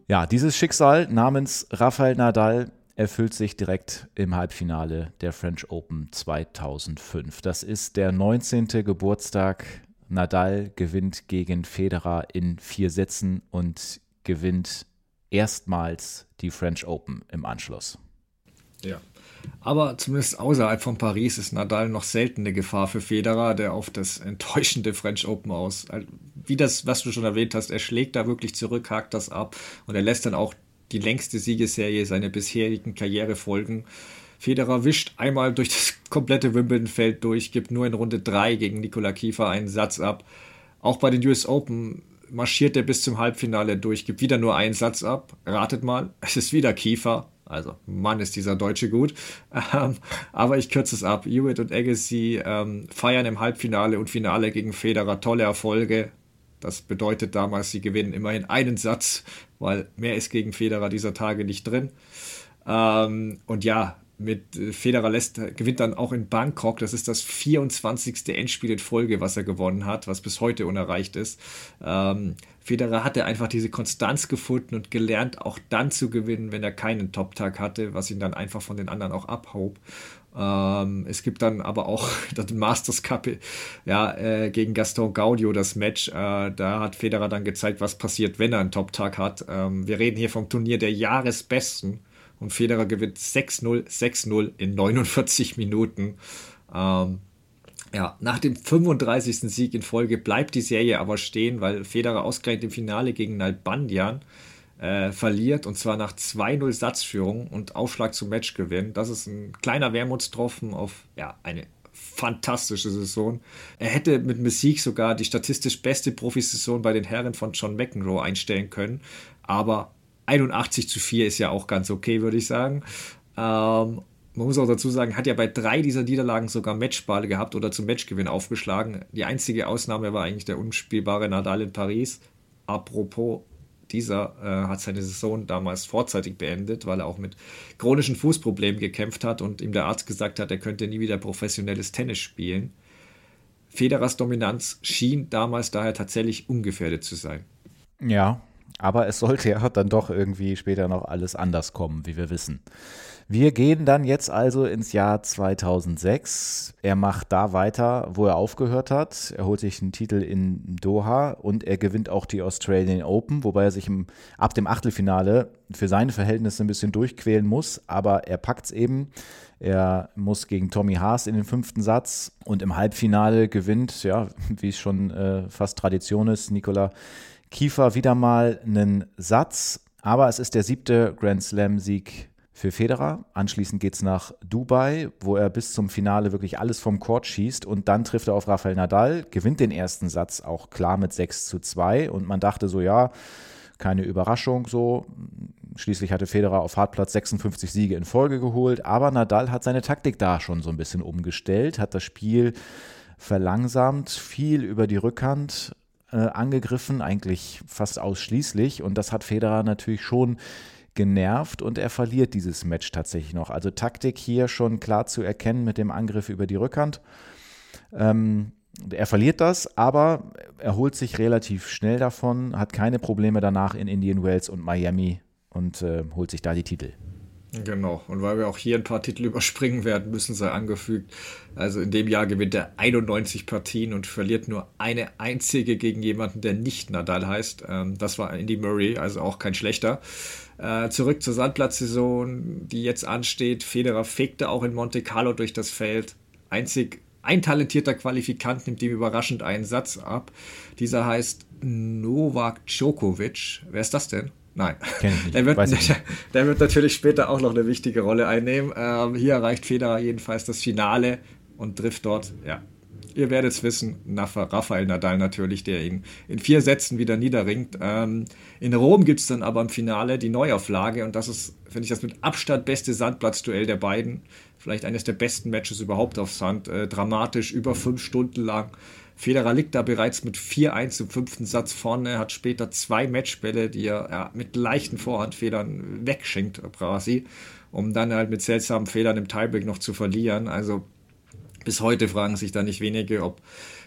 Ja, dieses Schicksal namens Rafael Nadal erfüllt sich direkt im Halbfinale der French Open 2005. Das ist der 19. Geburtstag. Nadal gewinnt gegen Federer in vier Sätzen und gewinnt erstmals die French Open im Anschluss. Ja. Aber zumindest außerhalb von Paris ist Nadal noch selten eine Gefahr für Federer, der auf das enttäuschende French Open aus. Wie das, was du schon erwähnt hast, er schlägt da wirklich zurück, hakt das ab und er lässt dann auch die längste Siegesserie seiner bisherigen Karriere folgen. Federer wischt einmal durch das komplette Wimbledon-Feld durch, gibt nur in Runde 3 gegen Nikola Kiefer einen Satz ab. Auch bei den US Open marschiert er bis zum Halbfinale durch, gibt wieder nur einen Satz ab. Ratet mal, es ist wieder Kiefer. Also, Mann, ist dieser Deutsche gut. Ähm, aber ich kürze es ab. Hewitt und Agassi ähm, feiern im Halbfinale und Finale gegen Federer tolle Erfolge. Das bedeutet damals, sie gewinnen immerhin einen Satz, weil mehr ist gegen Federer dieser Tage nicht drin. Ähm, und ja, mit äh, Federer lässt, gewinnt dann auch in Bangkok. Das ist das 24. Endspiel in Folge, was er gewonnen hat, was bis heute unerreicht ist. Ähm, Federer hatte einfach diese Konstanz gefunden und gelernt, auch dann zu gewinnen, wenn er keinen Top-Tag hatte, was ihn dann einfach von den anderen auch abhob. Ähm, es gibt dann aber auch den Masters Cup ja, äh, gegen Gaston Gaudio, das Match. Äh, da hat Federer dann gezeigt, was passiert, wenn er einen Top-Tag hat. Ähm, wir reden hier vom Turnier der Jahresbesten und Federer gewinnt 6-0, 6-0 in 49 Minuten. Ähm, ja, nach dem 35. Sieg in Folge bleibt die Serie aber stehen, weil Federer ausgerechnet im Finale gegen Nalbandian äh, verliert und zwar nach 2-0 Satzführung und Aufschlag zum Matchgewinn. Das ist ein kleiner Wermutstropfen auf ja, eine fantastische Saison. Er hätte mit Messick sogar die statistisch beste Profisaison bei den Herren von John McEnroe einstellen können, aber 81 zu 4 ist ja auch ganz okay, würde ich sagen. Ähm, man muss auch dazu sagen, hat ja bei drei dieser Niederlagen sogar Matchball gehabt oder zum Matchgewinn aufgeschlagen. Die einzige Ausnahme war eigentlich der unspielbare Nadal in Paris. Apropos, dieser äh, hat seine Saison damals vorzeitig beendet, weil er auch mit chronischen Fußproblemen gekämpft hat und ihm der Arzt gesagt hat, er könnte nie wieder professionelles Tennis spielen. Federers Dominanz schien damals daher tatsächlich ungefährdet zu sein. Ja, aber es sollte ja dann doch irgendwie später noch alles anders kommen, wie wir wissen. Wir gehen dann jetzt also ins Jahr 2006. Er macht da weiter, wo er aufgehört hat. Er holt sich einen Titel in Doha und er gewinnt auch die Australian Open, wobei er sich im, ab dem Achtelfinale für seine Verhältnisse ein bisschen durchquälen muss, aber er packt es eben. Er muss gegen Tommy Haas in den fünften Satz und im Halbfinale gewinnt, ja, wie es schon äh, fast Tradition ist, Nikola Kiefer wieder mal einen Satz, aber es ist der siebte Grand Slam-Sieg für Federer. Anschließend geht es nach Dubai, wo er bis zum Finale wirklich alles vom Court schießt und dann trifft er auf Rafael Nadal, gewinnt den ersten Satz auch klar mit 6 zu 2 und man dachte so, ja, keine Überraschung so. Schließlich hatte Federer auf Hartplatz 56 Siege in Folge geholt, aber Nadal hat seine Taktik da schon so ein bisschen umgestellt, hat das Spiel verlangsamt, viel über die Rückhand äh, angegriffen, eigentlich fast ausschließlich und das hat Federer natürlich schon genervt und er verliert dieses Match tatsächlich noch. Also Taktik hier schon klar zu erkennen mit dem Angriff über die Rückhand. Ähm, er verliert das, aber er holt sich relativ schnell davon, hat keine Probleme danach in Indian Wells und Miami und äh, holt sich da die Titel. Genau, und weil wir auch hier ein paar Titel überspringen werden, müssen sei angefügt. Also in dem Jahr gewinnt er 91 Partien und verliert nur eine einzige gegen jemanden, der nicht Nadal heißt. Ähm, das war Andy Murray, also auch kein schlechter. Äh, zurück zur Sandplatzsaison, die jetzt ansteht. Federer fegte auch in Monte Carlo durch das Feld. Einzig ein talentierter Qualifikant nimmt ihm überraschend einen Satz ab. Dieser heißt Novak Djokovic. Wer ist das denn? Nein. Der wird, der, der, wird natürlich später auch noch eine wichtige Rolle einnehmen. Ähm, hier erreicht Federer jedenfalls das Finale und trifft dort, ja, ihr werdet es wissen, Rafael Nadal natürlich, der ihn in vier Sätzen wieder niederringt. Ähm, in Rom gibt es dann aber im Finale die Neuauflage und das ist, finde ich, das mit Abstand beste Sandplatzduell der beiden. vielleicht eines der besten Matches überhaupt auf Sand. Äh, dramatisch, über fünf Stunden lang. Federer liegt da bereits mit 4-1 im fünften Satz vorne, hat später zwei Matchbälle, die er ja, mit leichten Vorhandfedern wegschenkt, quasi, um dann halt mit seltsamen Fehlern im Tiebreak noch zu verlieren. Also bis heute fragen sich da nicht wenige, ob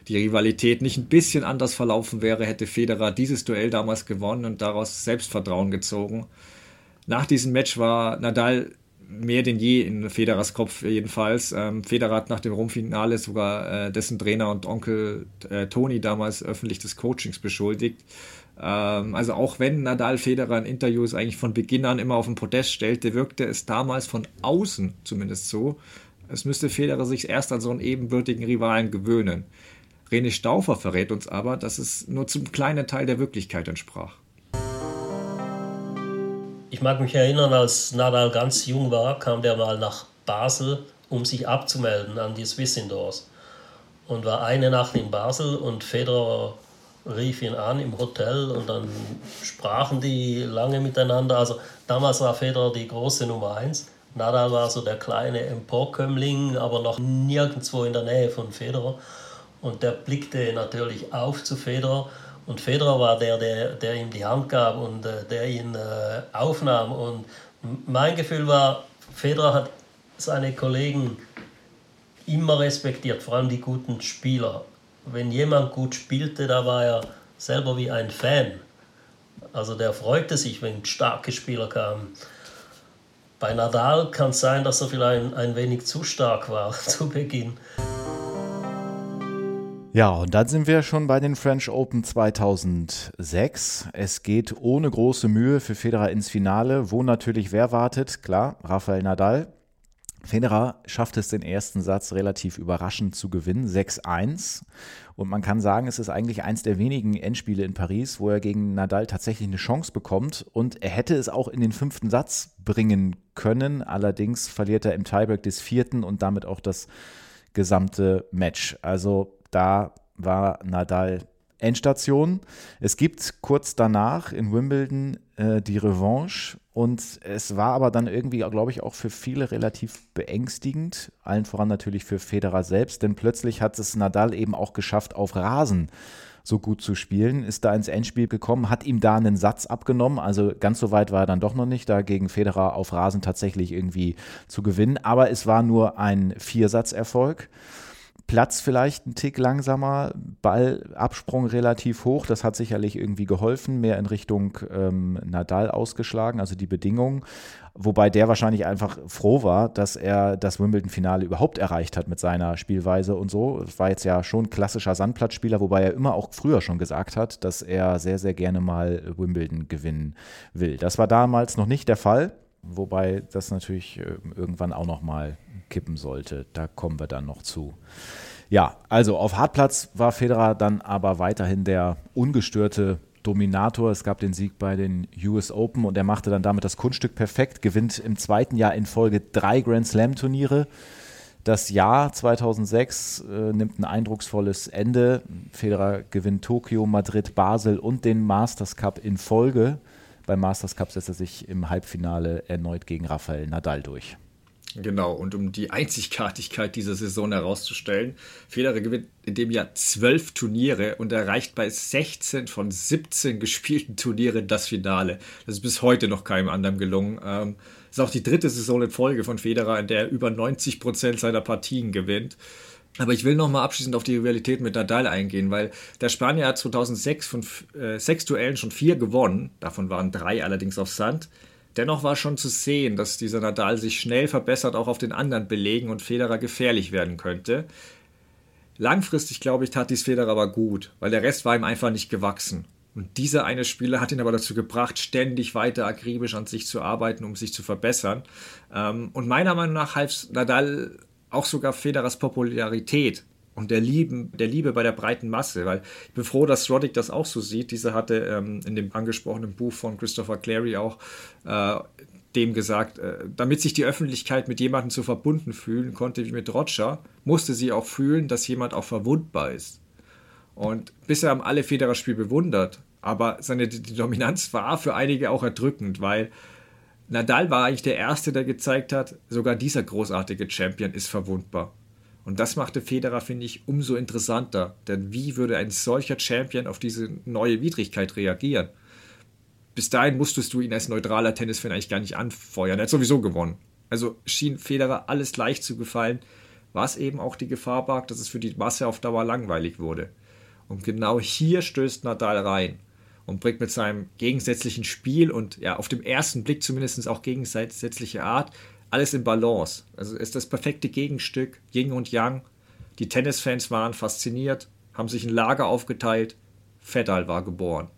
die Rivalität nicht ein bisschen anders verlaufen wäre, hätte Federer dieses Duell damals gewonnen und daraus Selbstvertrauen gezogen. Nach diesem Match war Nadal mehr denn je in Federers Kopf jedenfalls. Ähm, Federer hat nach dem Rumfinale sogar äh, dessen Trainer und Onkel äh, Toni damals öffentlich des Coachings beschuldigt. Ähm, also auch wenn Nadal Federer in Interviews eigentlich von Beginn an immer auf den Podest stellte, wirkte es damals von außen zumindest so. Es müsste Federer sich erst an so einen ebenbürtigen Rivalen gewöhnen. René Stauffer verrät uns aber, dass es nur zum kleinen Teil der Wirklichkeit entsprach. Ich mag mich erinnern, als Nadal ganz jung war, kam der mal nach Basel, um sich abzumelden an die Swiss Indoors. Und war eine Nacht in Basel und Federer rief ihn an im Hotel und dann sprachen die lange miteinander. Also damals war Federer die große Nummer eins. Nadal war so der kleine Emporkömmling, aber noch nirgendwo in der Nähe von Federer. Und der blickte natürlich auf zu Federer und Federer war der, der, der ihm die Hand gab und äh, der ihn äh, aufnahm. Und mein Gefühl war, Federer hat seine Kollegen immer respektiert, vor allem die guten Spieler. Wenn jemand gut spielte, da war er selber wie ein Fan. Also der freute sich, wenn starke Spieler kamen. Bei Nadal kann es sein, dass er vielleicht ein, ein wenig zu stark war zu Beginn. Ja, und dann sind wir schon bei den French Open 2006. Es geht ohne große Mühe für Federer ins Finale, wo natürlich wer wartet? Klar, Rafael Nadal. Federer schafft es, den ersten Satz relativ überraschend zu gewinnen, 6-1. Und man kann sagen, es ist eigentlich eins der wenigen Endspiele in Paris, wo er gegen Nadal tatsächlich eine Chance bekommt. Und er hätte es auch in den fünften Satz bringen können. Allerdings verliert er im Tiebreak des vierten und damit auch das gesamte Match. Also da war Nadal Endstation. Es gibt kurz danach in Wimbledon äh, die Revanche und es war aber dann irgendwie, glaube ich, auch für viele relativ beängstigend, allen voran natürlich für Federer selbst, denn plötzlich hat es Nadal eben auch geschafft, auf Rasen so gut zu spielen, ist da ins Endspiel gekommen, hat ihm da einen Satz abgenommen, also ganz so weit war er dann doch noch nicht, da gegen Federer auf Rasen tatsächlich irgendwie zu gewinnen, aber es war nur ein Viersatzerfolg. erfolg Platz vielleicht ein Tick langsamer, Ballabsprung relativ hoch, das hat sicherlich irgendwie geholfen, mehr in Richtung ähm, Nadal ausgeschlagen, also die Bedingungen. Wobei der wahrscheinlich einfach froh war, dass er das Wimbledon-Finale überhaupt erreicht hat mit seiner Spielweise und so. Es war jetzt ja schon klassischer Sandplatzspieler, wobei er immer auch früher schon gesagt hat, dass er sehr, sehr gerne mal Wimbledon gewinnen will. Das war damals noch nicht der Fall, wobei das natürlich äh, irgendwann auch noch mal kippen sollte. Da kommen wir dann noch zu. Ja, also auf Hartplatz war Federer dann aber weiterhin der ungestörte Dominator. Es gab den Sieg bei den US Open und er machte dann damit das Kunststück perfekt, gewinnt im zweiten Jahr in Folge drei Grand Slam Turniere. Das Jahr 2006 äh, nimmt ein eindrucksvolles Ende. Federer gewinnt Tokio, Madrid, Basel und den Masters Cup in Folge. Beim Masters Cup setzt er sich im Halbfinale erneut gegen Rafael Nadal durch. Genau, und um die Einzigartigkeit dieser Saison herauszustellen, Federer gewinnt in dem Jahr zwölf Turniere und erreicht bei 16 von 17 gespielten Turnieren das Finale. Das ist bis heute noch keinem anderen gelungen. Ähm, ist auch die dritte Saison in Folge von Federer, in der er über 90 Prozent seiner Partien gewinnt. Aber ich will nochmal abschließend auf die Rivalität mit Nadal eingehen, weil der Spanier hat 2006 von äh, sechs Duellen schon vier gewonnen. Davon waren drei allerdings auf Sand. Dennoch war schon zu sehen, dass dieser Nadal sich schnell verbessert, auch auf den anderen Belegen und Federer gefährlich werden könnte. Langfristig, glaube ich, tat dies Federer aber gut, weil der Rest war ihm einfach nicht gewachsen. Und dieser eine Spieler hat ihn aber dazu gebracht, ständig weiter akribisch an sich zu arbeiten, um sich zu verbessern. Ähm, und meiner Meinung nach half Nadal auch sogar Federers Popularität und der, Lieben, der Liebe bei der breiten Masse, weil ich bin froh, dass Roddick das auch so sieht. Dieser hatte ähm, in dem angesprochenen Buch von Christopher Clary auch äh, dem gesagt, äh, damit sich die Öffentlichkeit mit jemandem so verbunden fühlen konnte wie mit Roger, musste sie auch fühlen, dass jemand auch verwundbar ist. Und bisher haben alle Federer Spiel bewundert, aber seine die Dominanz war für einige auch erdrückend, weil Nadal war eigentlich der Erste, der gezeigt hat, sogar dieser großartige Champion ist verwundbar. Und das machte Federer, finde ich, umso interessanter. Denn wie würde ein solcher Champion auf diese neue Widrigkeit reagieren? Bis dahin musstest du ihn als neutraler Tennisfan eigentlich gar nicht anfeuern. Er hat sowieso gewonnen. Also schien Federer alles leicht zu gefallen, was eben auch die Gefahr barg, dass es für die Masse auf Dauer langweilig wurde. Und genau hier stößt Nadal rein und bringt mit seinem gegensätzlichen Spiel und ja, auf dem ersten Blick zumindest auch gegensätzliche Art alles in Balance. Also ist das perfekte Gegenstück, Yin und Yang. Die Tennisfans waren fasziniert, haben sich ein Lager aufgeteilt. Fedal war geboren.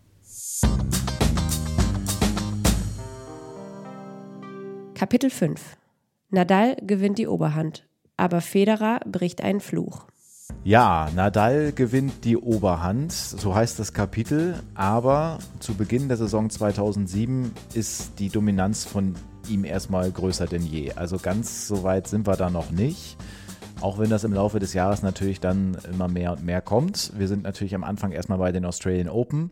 Kapitel 5 Nadal gewinnt die Oberhand, aber Federer bricht einen Fluch. Ja, Nadal gewinnt die Oberhand, so heißt das Kapitel, aber zu Beginn der Saison 2007 ist die Dominanz von ihm erstmal größer denn je. Also ganz so weit sind wir da noch nicht. Auch wenn das im Laufe des Jahres natürlich dann immer mehr und mehr kommt. Wir sind natürlich am Anfang erstmal bei den Australian Open.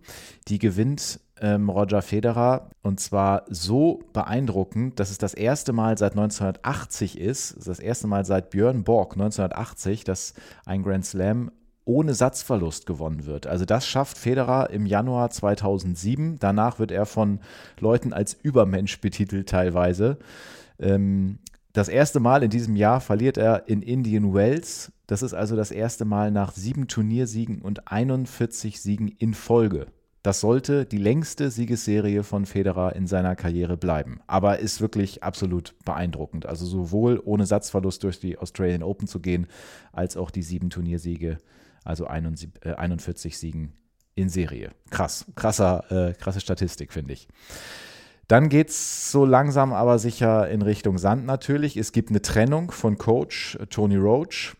Die gewinnt ähm, Roger Federer und zwar so beeindruckend, dass es das erste Mal seit 1980 ist, das erste Mal seit Björn Borg 1980, dass ein Grand Slam ohne Satzverlust gewonnen wird. Also das schafft Federer im Januar 2007. Danach wird er von Leuten als Übermensch betitelt teilweise. Ähm, das erste Mal in diesem Jahr verliert er in Indian Wells. Das ist also das erste Mal nach sieben Turniersiegen und 41 Siegen in Folge. Das sollte die längste Siegesserie von Federer in seiner Karriere bleiben. Aber ist wirklich absolut beeindruckend. Also sowohl ohne Satzverlust durch die Australian Open zu gehen, als auch die sieben Turniersiege also 41 äh, Siegen in Serie. Krass, krasser, äh, krasse Statistik, finde ich. Dann geht es so langsam aber sicher in Richtung Sand natürlich. Es gibt eine Trennung von Coach äh, Tony Roach.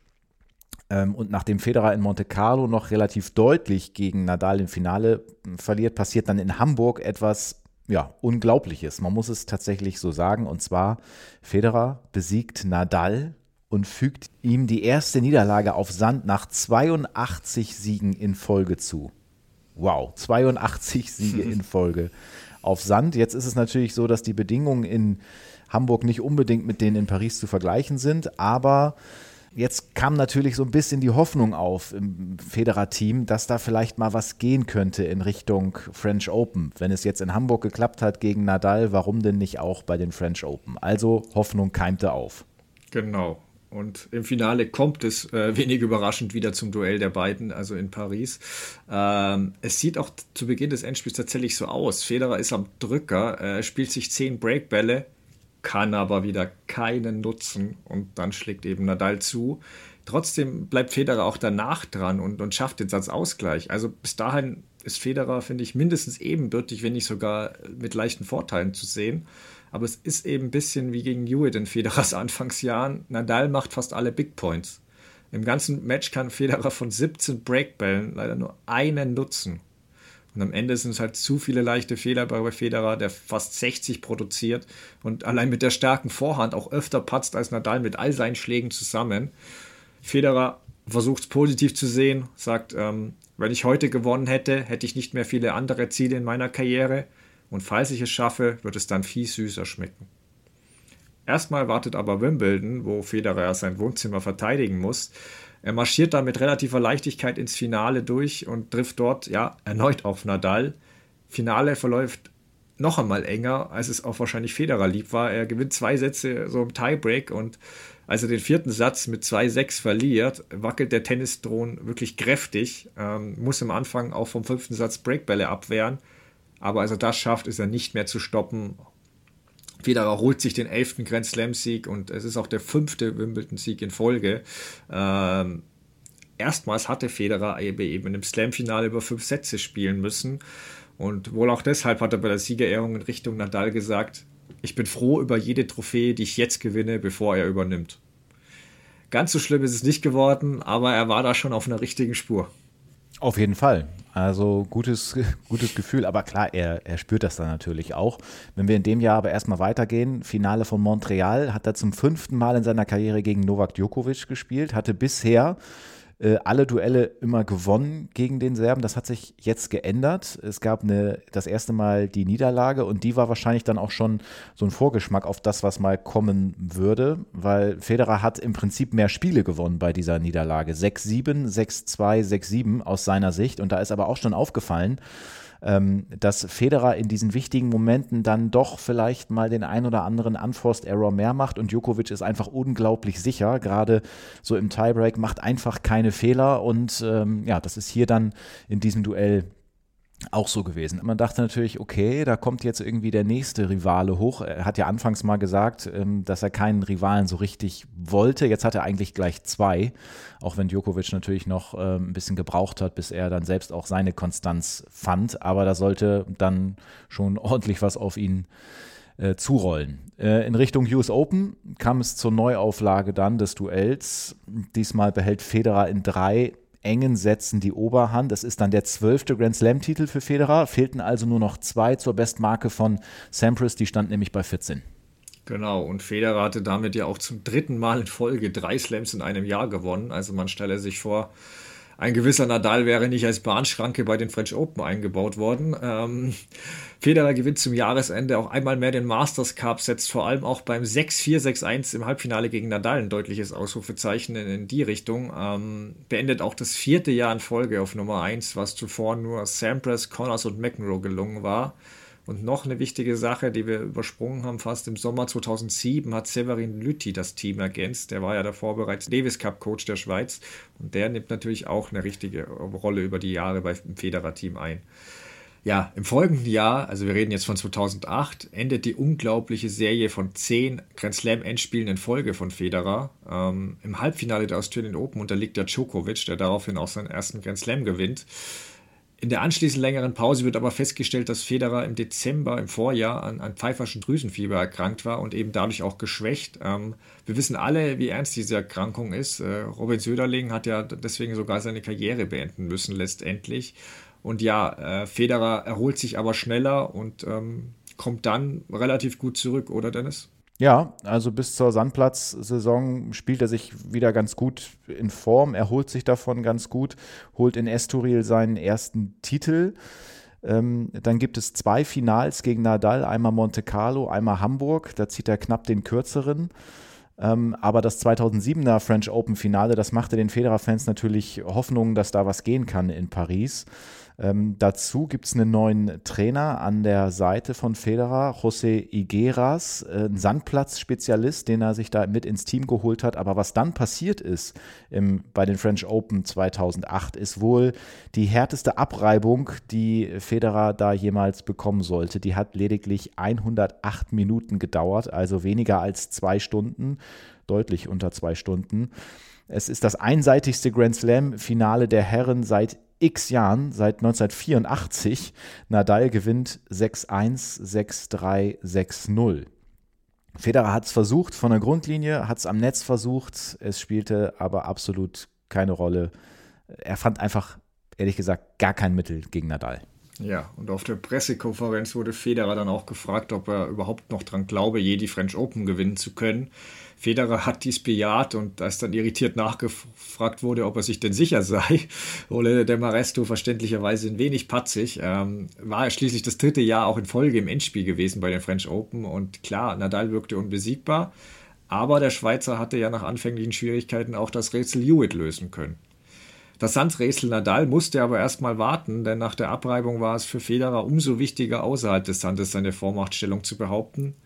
Ähm, und nachdem Federer in Monte Carlo noch relativ deutlich gegen Nadal im Finale hm, verliert, passiert dann in Hamburg etwas ja, Unglaubliches. Man muss es tatsächlich so sagen. Und zwar, Federer besiegt Nadal und fügt ihm die erste Niederlage auf Sand nach 82 Siegen in Folge zu. Wow, 82 Siege in Folge auf Sand. Jetzt ist es natürlich so, dass die Bedingungen in Hamburg nicht unbedingt mit denen in Paris zu vergleichen sind, aber jetzt kam natürlich so ein bisschen die Hoffnung auf im Federer-Team, dass da vielleicht mal was gehen könnte in Richtung French Open. Wenn es jetzt in Hamburg geklappt hat gegen Nadal, warum denn nicht auch bei den French Open? Also Hoffnung keimte auf. Genau. Und im Finale kommt es äh, wenig überraschend wieder zum Duell der beiden, also in Paris. Ähm, es sieht auch zu Beginn des Endspiels tatsächlich so aus. Federer ist am Drücker, äh, spielt sich zehn Breakbälle, kann aber wieder keinen nutzen und dann schlägt eben Nadal zu. Trotzdem bleibt Federer auch danach dran und, und schafft den Satzausgleich. Also bis dahin ist Federer, finde ich, mindestens ebenbürtig, wenn nicht sogar mit leichten Vorteilen zu sehen. Aber es ist eben ein bisschen wie gegen Hewitt in Federers Anfangsjahren. Nadal macht fast alle Big Points. Im ganzen Match kann Federer von 17 Breakbällen leider nur einen nutzen. Und am Ende sind es halt zu viele leichte Fehler bei Federer, der fast 60 produziert und allein mit der starken Vorhand auch öfter patzt als Nadal mit all seinen Schlägen zusammen. Federer versucht es positiv zu sehen, sagt, ähm, wenn ich heute gewonnen hätte, hätte ich nicht mehr viele andere Ziele in meiner Karriere und falls ich es schaffe, wird es dann viel süßer schmecken. Erstmal wartet aber Wimbledon, wo Federer sein Wohnzimmer verteidigen muss. Er marschiert dann mit relativer Leichtigkeit ins Finale durch und trifft dort ja erneut auf Nadal. Finale verläuft noch einmal enger, als es auch wahrscheinlich Federer lieb war. Er gewinnt zwei Sätze so im Tiebreak und als er den vierten Satz mit 2-6 verliert, wackelt der Tennisthron wirklich kräftig, ähm, muss am Anfang auch vom fünften Satz Breakbälle abwehren aber als er das schafft, ist er nicht mehr zu stoppen. Federer holt sich den elften Grand Slam-Sieg und es ist auch der fünfte Wimbledon-Sieg in Folge. Ähm, erstmals hatte Federer eben einem Slam-Finale über fünf Sätze spielen müssen. Und wohl auch deshalb hat er bei der Siegerehrung in Richtung Nadal gesagt, ich bin froh über jede Trophäe, die ich jetzt gewinne, bevor er übernimmt. Ganz so schlimm ist es nicht geworden, aber er war da schon auf einer richtigen Spur. Auf jeden Fall. Also gutes, gutes Gefühl, aber klar, er, er spürt das dann natürlich auch. Wenn wir in dem Jahr aber erstmal weitergehen, Finale von Montreal, hat er zum fünften Mal in seiner Karriere gegen Novak Djokovic gespielt, hatte bisher äh, alle Duelle immer gewonnen gegen den Serben. Das hat sich jetzt geändert. Es gab eine, das erste Mal die Niederlage und die war wahrscheinlich dann auch schon so ein Vorgeschmack auf das, was mal kommen würde, weil Federer hat im Prinzip mehr Spiele gewonnen bei dieser Niederlage. 6-7, 6-2, 6-7 aus seiner Sicht. Und da ist aber auch schon aufgefallen, ähm, dass Federer in diesen wichtigen Momenten dann doch vielleicht mal den ein oder anderen Unforced Error mehr macht und Djokovic ist einfach unglaublich sicher, gerade so im Tiebreak, macht einfach keine Fehler und ähm, ja, das ist hier dann in diesem Duell auch so gewesen. Man dachte natürlich, okay, da kommt jetzt irgendwie der nächste Rivale hoch. Er hat ja anfangs mal gesagt, ähm, dass er keinen Rivalen so richtig wollte. Jetzt hat er eigentlich gleich zwei, auch wenn Djokovic natürlich noch ähm, ein bisschen gebraucht hat, bis er dann selbst auch seine Konstanz fand. Aber da sollte dann schon ordentlich was auf ihn äh, zurollen. Äh, in Richtung US Open kam es zur Neuauflage dann des Duells. Diesmal behält Federer in drei engen Sätzen die Oberhand. Es ist dann der zwölfte Grand Slam-Titel für Federer. Fehlten also nur noch zwei zur Bestmarke von Sampras, die stand nämlich bei 14. Genau, und Federer hatte damit ja auch zum dritten Mal in Folge drei Slams in einem Jahr gewonnen. Also man stelle sich vor, ein gewisser Nadal wäre nicht als Bahnschranke bei den French Open eingebaut worden. Ähm, Federer gewinnt zum Jahresende auch einmal mehr den Masters Cup, setzt vor allem auch beim 6-4, 6-1 im Halbfinale gegen Nadal ein deutliches Ausrufezeichen in, in die Richtung. Ähm, beendet auch das vierte Jahr in Folge auf Nummer 1, was zuvor nur Sampras, Connors und McEnroe gelungen war. Und noch eine wichtige Sache, die wir übersprungen haben, fast im Sommer 2007 hat Severin Lütti das Team ergänzt. Der war ja davor bereits Davis Cup Coach der Schweiz und der nimmt natürlich auch eine richtige Rolle über die Jahre beim Federer-Team ein. Ja, im folgenden Jahr, also wir reden jetzt von 2008, endet die unglaubliche Serie von zehn Grand Slam Endspielen in Folge von Federer. Ähm, Im Halbfinale der Australian Open unterliegt der Djokovic, der daraufhin auch seinen ersten Grand Slam gewinnt. In der anschließend längeren Pause wird aber festgestellt, dass Federer im Dezember im Vorjahr an, an pfeiferschen Drüsenfieber erkrankt war und eben dadurch auch geschwächt. Ähm, wir wissen alle, wie ernst diese Erkrankung ist. Äh, Robin Söderling hat ja deswegen sogar seine Karriere beenden müssen letztendlich. Und ja, äh, Federer erholt sich aber schneller und ähm, kommt dann relativ gut zurück, oder Dennis? Ja, also bis zur Sandplatz-Saison spielt er sich wieder ganz gut in Form, er holt sich davon ganz gut, holt in Estoril seinen ersten Titel. Ähm, dann gibt es zwei Finals gegen Nadal, einmal Monte Carlo, einmal Hamburg. Da zieht er knapp den kürzeren. Ähm, aber das 2007er French Open Finale, das machte den Federer-Fans natürlich Hoffnung, dass da was gehen kann in Paris. Ähm, dazu gibt es einen neuen Trainer an der Seite von Federer, José Igueras, äh, ein Sandplatz-Spezialist, den er sich da mit ins Team geholt hat. Aber was dann passiert ist im, bei den French Open 2008, ist wohl die härteste Abreibung, die Federer da jemals bekommen sollte. Die hat lediglich 108 Minuten gedauert, also weniger als zwei Stunden, deutlich unter zwei Stunden. Es ist das einseitigste Grand Slam-Finale der Herren seit x Jahren, seit 1984. Nadal gewinnt 6-1, 6-3, 6-0. Federer hat es versucht von der Grundlinie, hat es am Netz versucht, es spielte aber absolut keine Rolle. Er fand einfach, ehrlich gesagt, gar kein Mittel gegen Nadal. Ja, und auf der Pressekonferenz wurde Federer dann auch gefragt, ob er überhaupt noch dran glaube, je die French Open gewinnen zu können. Federer hat dies bejaht und als dann irritiert nachgefragt wurde, ob er sich denn sicher sei, Ole de Maresto verständlicherweise ein wenig patzig, ähm, war er schließlich das dritte Jahr auch in Folge im Endspiel gewesen bei den French Open und klar, Nadal wirkte unbesiegbar, aber der Schweizer hatte ja nach anfänglichen Schwierigkeiten auch das Rätsel Hewitt lösen können. Das Sandrätsel Nadal musste aber erstmal warten, denn nach der Abreibung war es für Federer umso wichtiger, außerhalb des Sandes seine Vormachtstellung zu behaupten.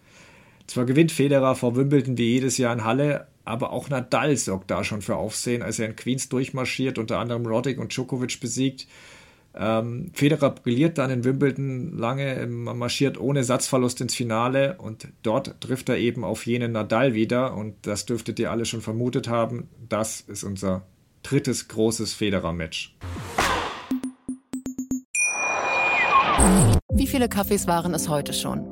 Zwar gewinnt Federer vor Wimbledon wie jedes Jahr in Halle, aber auch Nadal sorgt da schon für Aufsehen, als er in Queens durchmarschiert, unter anderem Roddick und Djokovic besiegt. Ähm, Federer brilliert dann in Wimbledon lange, man marschiert ohne Satzverlust ins Finale und dort trifft er eben auf jenen Nadal wieder und das dürftet ihr alle schon vermutet haben. Das ist unser drittes großes Federer-Match. Wie viele Kaffees waren es heute schon?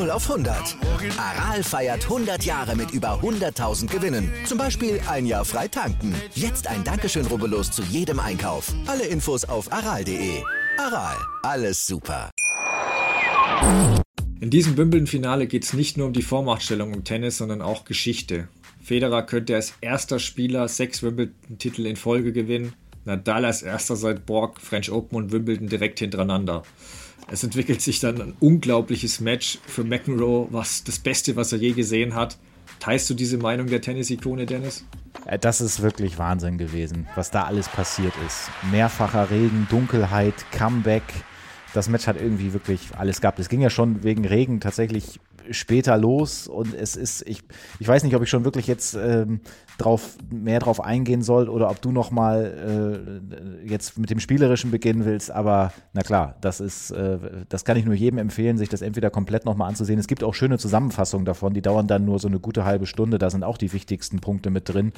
0 auf 100. Aral feiert 100 Jahre mit über 100.000 Gewinnen. Zum Beispiel ein Jahr frei tanken. Jetzt ein Dankeschön, rubbellos zu jedem Einkauf. Alle Infos auf aral.de. Aral, alles super. In diesem Wimbledon-Finale geht es nicht nur um die Vormachtstellung im Tennis, sondern auch Geschichte. Federer könnte als erster Spieler sechs Wimbledon-Titel in Folge gewinnen. Nadal als erster seit Borg, French Open und Wimbledon direkt hintereinander. Es entwickelt sich dann ein unglaubliches Match für McEnroe, was das Beste, was er je gesehen hat. Teilst du diese Meinung der Tennis-Ikone, Dennis? Äh, das ist wirklich Wahnsinn gewesen, was da alles passiert ist. Mehrfacher Regen, Dunkelheit, Comeback. Das Match hat irgendwie wirklich alles gehabt. Es ging ja schon wegen Regen tatsächlich später los und es ist, ich, ich weiß nicht, ob ich schon wirklich jetzt ähm, drauf, mehr drauf eingehen soll oder ob du nochmal äh, jetzt mit dem Spielerischen beginnen willst, aber na klar, das ist, äh, das kann ich nur jedem empfehlen, sich das entweder komplett nochmal anzusehen. Es gibt auch schöne Zusammenfassungen davon, die dauern dann nur so eine gute halbe Stunde, da sind auch die wichtigsten Punkte mit drin.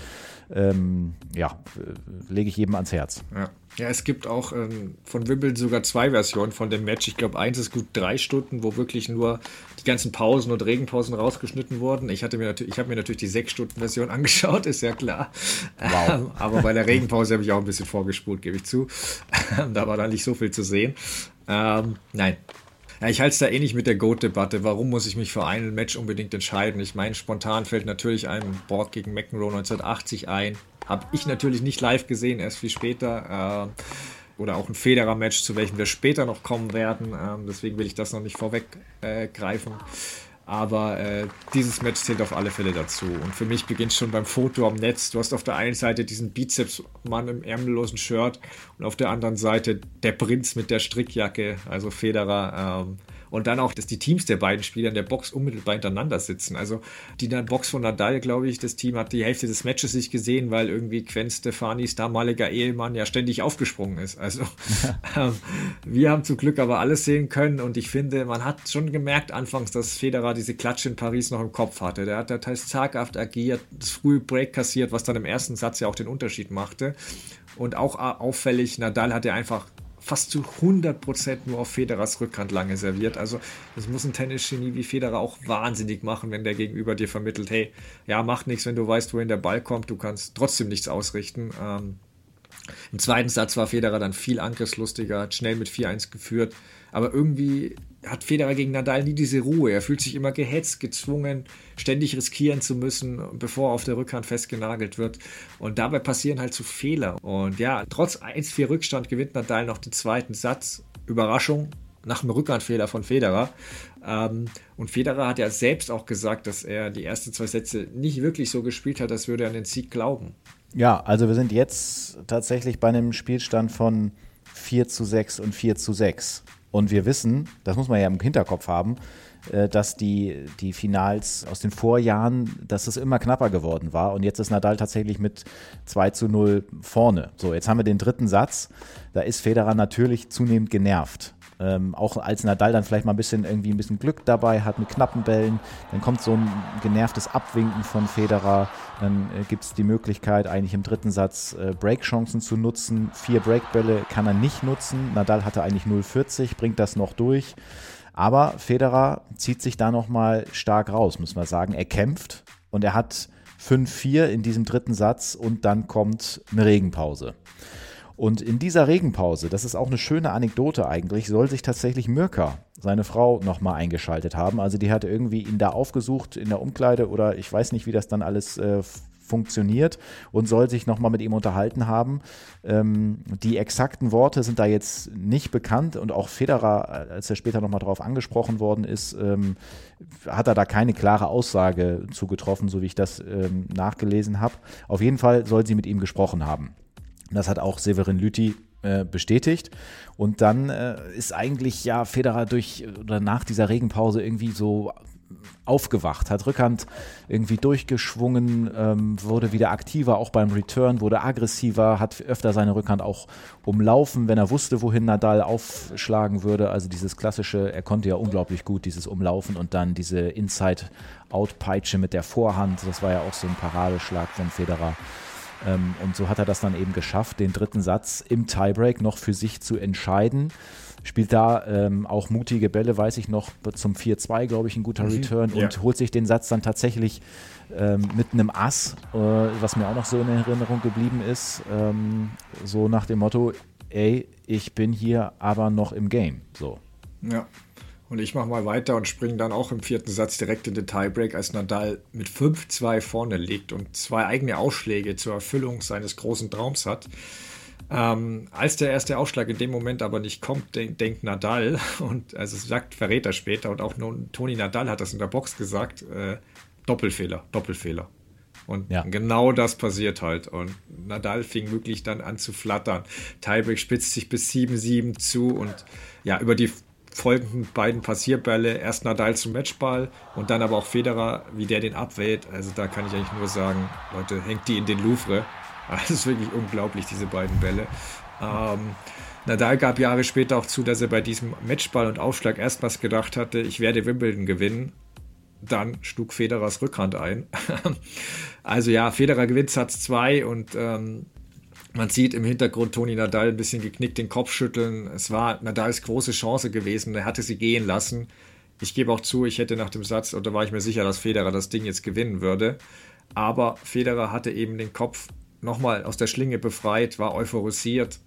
Ähm, ja, äh, lege ich jedem ans Herz. Ja. Ja, es gibt auch ähm, von Wimbledon sogar zwei Versionen von dem Match. Ich glaube, eins ist gut drei Stunden, wo wirklich nur die ganzen Pausen und Regenpausen rausgeschnitten wurden. Ich hatte mir natürlich, ich habe mir natürlich die sechs Stunden Version angeschaut, ist ja klar. Wow. Ähm, aber bei der Regenpause habe ich auch ein bisschen vorgespult, gebe ich zu. da war dann nicht so viel zu sehen. Ähm, nein, ja, ich halte es da ähnlich mit der Goat-Debatte. Warum muss ich mich für ein Match unbedingt entscheiden? Ich meine, spontan fällt natürlich einem Borg gegen McEnroe 1980 ein. Habe ich natürlich nicht live gesehen, erst viel später. Äh, oder auch ein Federer-Match, zu welchem wir später noch kommen werden. Ähm, deswegen will ich das noch nicht vorweggreifen. Äh, aber äh, dieses Match zählt auf alle Fälle dazu. Und für mich beginnt schon beim Foto am Netz. Du hast auf der einen Seite diesen Bizeps-Mann im ärmellosen Shirt und auf der anderen Seite der Prinz mit der Strickjacke, also Federer. Ähm, und dann auch, dass die Teams der beiden Spieler in der Box unmittelbar hintereinander sitzen. Also die Box von Nadal, glaube ich, das Team hat die Hälfte des Matches nicht gesehen, weil irgendwie Quen Stefanis damaliger Ehemann ja ständig aufgesprungen ist. Also ähm, wir haben zum Glück aber alles sehen können und ich finde, man hat schon gemerkt anfangs, dass Federer diese Klatsche in Paris noch im Kopf hatte. Der hat da teils zaghaft agiert, das frühe Break kassiert, was dann im ersten Satz ja auch den Unterschied machte. Und auch auffällig, Nadal hat ja einfach fast zu 100% nur auf Federers Rückhand lange serviert. Also das muss ein Tennisgenie wie Federer auch wahnsinnig machen, wenn der Gegenüber dir vermittelt, hey, ja, macht nichts, wenn du weißt, wohin der Ball kommt, du kannst trotzdem nichts ausrichten. Ähm, Im zweiten Satz war Federer dann viel angriffslustiger, hat schnell mit 4-1 geführt, aber irgendwie hat Federer gegen Nadal nie diese Ruhe. Er fühlt sich immer gehetzt, gezwungen, ständig riskieren zu müssen, bevor er auf der Rückhand festgenagelt wird. Und dabei passieren halt so Fehler. Und ja, trotz 1-4 Rückstand gewinnt Nadal noch den zweiten Satz. Überraschung, nach einem Rückhandfehler von Federer. Ähm, und Federer hat ja selbst auch gesagt, dass er die ersten zwei Sätze nicht wirklich so gespielt hat, als würde er an den Sieg glauben. Ja, also wir sind jetzt tatsächlich bei einem Spielstand von 4 zu 6 und 4 zu 6. Und wir wissen, das muss man ja im Hinterkopf haben, äh, dass die, die Finals aus den Vorjahren, dass es immer knapper geworden war. Und jetzt ist Nadal tatsächlich mit 2 zu 0 vorne. So, jetzt haben wir den dritten Satz. Da ist Federer natürlich zunehmend genervt. Ähm, auch als Nadal dann vielleicht mal ein bisschen irgendwie ein bisschen Glück dabei hat mit knappen Bällen, dann kommt so ein genervtes Abwinken von Federer. Dann äh, gibt es die Möglichkeit, eigentlich im dritten Satz äh, Breakchancen zu nutzen. Vier Breakbälle kann er nicht nutzen. Nadal hatte eigentlich 0,40, bringt das noch durch. Aber Federer zieht sich da nochmal stark raus, muss man sagen. Er kämpft und er hat 5-4 in diesem dritten Satz und dann kommt eine Regenpause. Und in dieser Regenpause, das ist auch eine schöne Anekdote eigentlich, soll sich tatsächlich Mirka, seine Frau, nochmal eingeschaltet haben. Also die hat irgendwie ihn da aufgesucht in der Umkleide oder ich weiß nicht, wie das dann alles äh, funktioniert und soll sich nochmal mit ihm unterhalten haben. Ähm, die exakten Worte sind da jetzt nicht bekannt und auch Federer, als er später nochmal darauf angesprochen worden ist, ähm, hat er da keine klare Aussage zugetroffen, so wie ich das ähm, nachgelesen habe. Auf jeden Fall soll sie mit ihm gesprochen haben. Das hat auch Severin Lüthi äh, bestätigt. Und dann äh, ist eigentlich ja Federer durch oder nach dieser Regenpause irgendwie so aufgewacht, hat Rückhand irgendwie durchgeschwungen, ähm, wurde wieder aktiver, auch beim Return, wurde aggressiver, hat öfter seine Rückhand auch umlaufen, wenn er wusste, wohin Nadal aufschlagen würde. Also dieses klassische, er konnte ja unglaublich gut dieses Umlaufen und dann diese Inside-Out-Peitsche mit der Vorhand, das war ja auch so ein Paradeschlag von Federer. Ähm, und so hat er das dann eben geschafft, den dritten Satz im Tiebreak noch für sich zu entscheiden spielt da ähm, auch mutige Bälle, weiß ich noch, zum 4-2, glaube ich, ein guter mhm. Return ja. und holt sich den Satz dann tatsächlich ähm, mit einem Ass, äh, was mir auch noch so in Erinnerung geblieben ist, ähm, so nach dem Motto, ey, ich bin hier aber noch im Game. So. Ja. Und ich mache mal weiter und springe dann auch im vierten Satz direkt in den Tiebreak, als Nadal mit 5-2 vorne liegt und zwei eigene Ausschläge zur Erfüllung seines großen Traums hat. Ähm, als der erste Aufschlag in dem Moment aber nicht kommt, denk, denkt Nadal, und also sagt, verrät er später, und auch Toni Nadal hat das in der Box gesagt, äh, Doppelfehler, Doppelfehler. Und ja. genau das passiert halt. Und Nadal fing wirklich dann an zu flattern. Tiebreak spitzt sich bis 7-7 zu und ja, über die folgenden beiden Passierbälle, erst Nadal zum Matchball und dann aber auch Federer, wie der den abwählt. Also da kann ich eigentlich nur sagen, Leute, hängt die in den Louvre. Das ist wirklich unglaublich, diese beiden Bälle. Ähm, Nadal gab Jahre später auch zu, dass er bei diesem Matchball und Aufschlag erstmals gedacht hatte, ich werde Wimbledon gewinnen. Dann schlug Federers Rückhand ein. also ja, Federer gewinnt Satz 2 und ähm, man sieht im Hintergrund Toni Nadal ein bisschen geknickt den Kopf schütteln. Es war Nadals große Chance gewesen. Er hatte sie gehen lassen. Ich gebe auch zu, ich hätte nach dem Satz, oder war ich mir sicher, dass Federer das Ding jetzt gewinnen würde. Aber Federer hatte eben den Kopf nochmal aus der Schlinge befreit, war euphorisiert.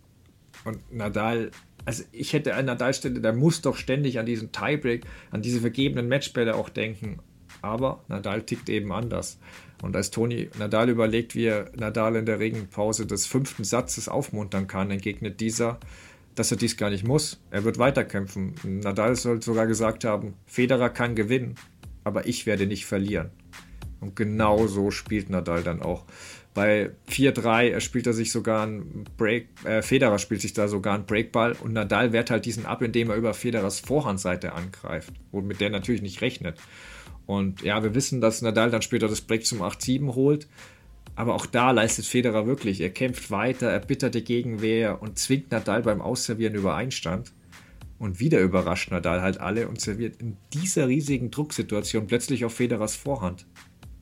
Und Nadal, also ich hätte an Nadal Stelle, der muss doch ständig an diesen Tiebreak, an diese vergebenen Matchbälle auch denken. Aber Nadal tickt eben anders. Und als Toni Nadal überlegt, wie er Nadal in der Regenpause des fünften Satzes aufmuntern kann, entgegnet dieser, dass er dies gar nicht muss. Er wird weiterkämpfen. Nadal soll sogar gesagt haben, Federer kann gewinnen, aber ich werde nicht verlieren. Und genau so spielt Nadal dann auch. Bei 4-3 spielt er sich sogar einen Break, äh, Federer spielt sich da sogar einen Breakball und Nadal wehrt halt diesen ab, indem er über Federers Vorhandseite angreift, womit der natürlich nicht rechnet. Und ja, wir wissen, dass Nadal dann später das Break zum 8-7 holt. Aber auch da leistet Federer wirklich. Er kämpft weiter, erbittert die Gegenwehr und zwingt Nadal beim Ausservieren über Einstand. Und wieder überrascht Nadal halt alle und serviert in dieser riesigen Drucksituation plötzlich auf Federers Vorhand.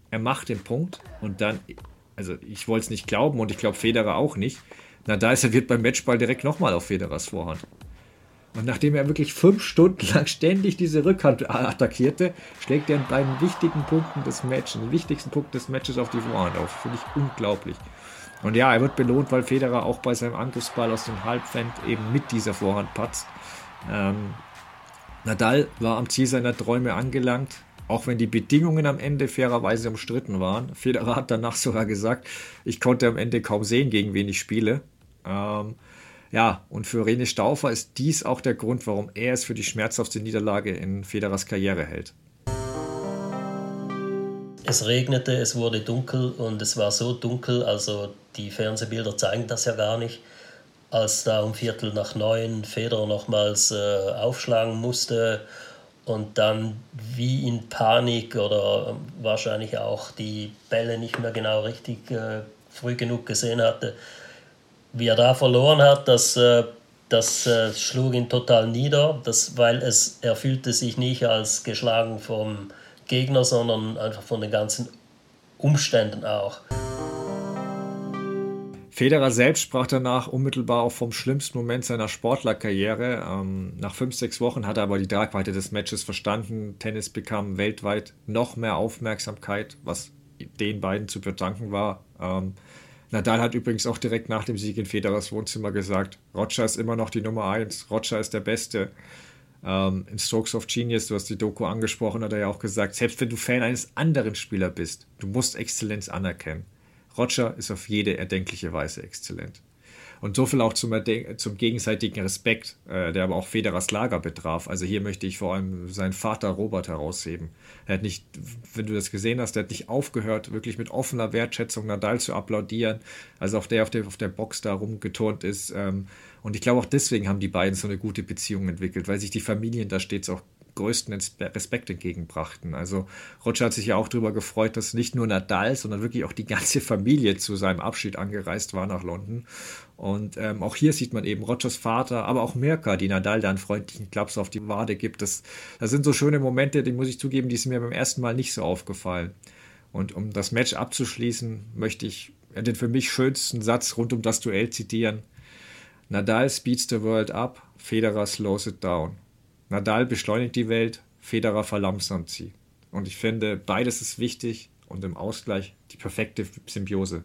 Er macht den Punkt und dann also ich wollte es nicht glauben und ich glaube Federer auch nicht. Nadal serviert beim Matchball direkt nochmal auf Federers Vorhand. Und nachdem er wirklich fünf Stunden lang ständig diese Rückhand attackierte, schlägt er in beiden wichtigen Punkten des Matches, den wichtigsten Punkt des Matches auf die Vorhand auf. Finde ich unglaublich. Und ja, er wird belohnt, weil Federer auch bei seinem Angriffsball aus dem Halbfend eben mit dieser Vorhand patzt. Ähm, Nadal war am Ziel seiner Träume angelangt, auch wenn die Bedingungen am Ende fairerweise umstritten waren. Federer hat danach sogar gesagt, ich konnte am Ende kaum sehen, gegen wen ich spiele. Ähm, ja, und für René Stauffer ist dies auch der Grund, warum er es für die schmerzhafte Niederlage in Federers Karriere hält. Es regnete, es wurde dunkel und es war so dunkel, also die Fernsehbilder zeigen das ja gar nicht, als da um Viertel nach neun Federer nochmals äh, aufschlagen musste und dann wie in Panik oder ähm, wahrscheinlich auch die Bälle nicht mehr genau richtig äh, früh genug gesehen hatte, wie er da verloren hat, das, äh, das äh, schlug ihn total nieder, das, weil es, er fühlte sich nicht als geschlagen vom Gegner, sondern einfach von den ganzen Umständen auch. Federer selbst sprach danach unmittelbar auch vom schlimmsten Moment seiner Sportlerkarriere. Ähm, nach fünf, sechs Wochen hat er aber die Tragweite des Matches verstanden. Tennis bekam weltweit noch mehr Aufmerksamkeit, was den beiden zu verdanken war. Nadal hat übrigens auch direkt nach dem Sieg in Federers Wohnzimmer gesagt, Roger ist immer noch die Nummer eins, Roger ist der Beste. Ähm, in Strokes of Genius, du hast die Doku angesprochen, hat er ja auch gesagt, selbst wenn du Fan eines anderen Spielers bist, du musst Exzellenz anerkennen. Roger ist auf jede erdenkliche Weise exzellent. Und so viel auch zum, zum gegenseitigen Respekt, äh, der aber auch Federers Lager betraf. Also hier möchte ich vor allem seinen Vater Robert herausheben. Er hat nicht, wenn du das gesehen hast, der hat nicht aufgehört, wirklich mit offener Wertschätzung Nadal zu applaudieren. Also auch der auf der, auf der Box da rumgeturnt ist. Ähm, und ich glaube auch deswegen haben die beiden so eine gute Beziehung entwickelt, weil sich die Familien da stets auch größten Respekt entgegenbrachten. Also Roger hat sich ja auch darüber gefreut, dass nicht nur Nadal, sondern wirklich auch die ganze Familie zu seinem Abschied angereist war nach London. Und ähm, auch hier sieht man eben Rogers Vater, aber auch Mirka, die Nadal da einen freundlichen Klaps auf die Wade gibt. Das, das sind so schöne Momente, die muss ich zugeben, die sind mir beim ersten Mal nicht so aufgefallen. Und um das Match abzuschließen, möchte ich den für mich schönsten Satz rund um das Duell zitieren. Nadal speeds the world up, Federer slows it down. Nadal beschleunigt die Welt, Federer verlangsamt sie. Und ich finde, beides ist wichtig und im Ausgleich die perfekte Symbiose.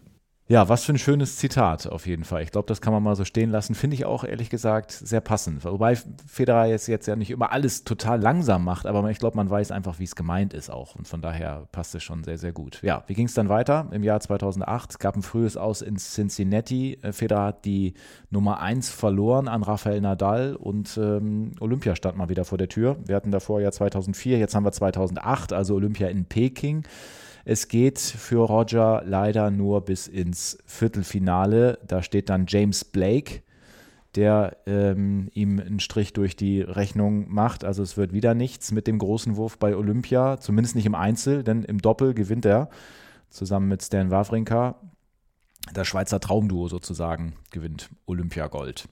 Ja, was für ein schönes Zitat auf jeden Fall. Ich glaube, das kann man mal so stehen lassen. Finde ich auch ehrlich gesagt sehr passend. Wobei Federer jetzt, jetzt ja nicht immer alles total langsam macht, aber ich glaube, man weiß einfach, wie es gemeint ist auch. Und von daher passt es schon sehr, sehr gut. Ja, wie ging es dann weiter? Im Jahr 2008 es gab ein frühes Aus in Cincinnati. Äh, Federer hat die Nummer 1 verloren an Rafael Nadal und ähm, Olympia stand mal wieder vor der Tür. Wir hatten davor ja 2004, jetzt haben wir 2008, also Olympia in Peking. Es geht für Roger leider nur bis ins Viertelfinale. Da steht dann James Blake, der ähm, ihm einen Strich durch die Rechnung macht. Also es wird wieder nichts mit dem großen Wurf bei Olympia, zumindest nicht im Einzel, denn im Doppel gewinnt er zusammen mit Stan Wawrinka. Das Schweizer Traumduo sozusagen gewinnt Olympiagold.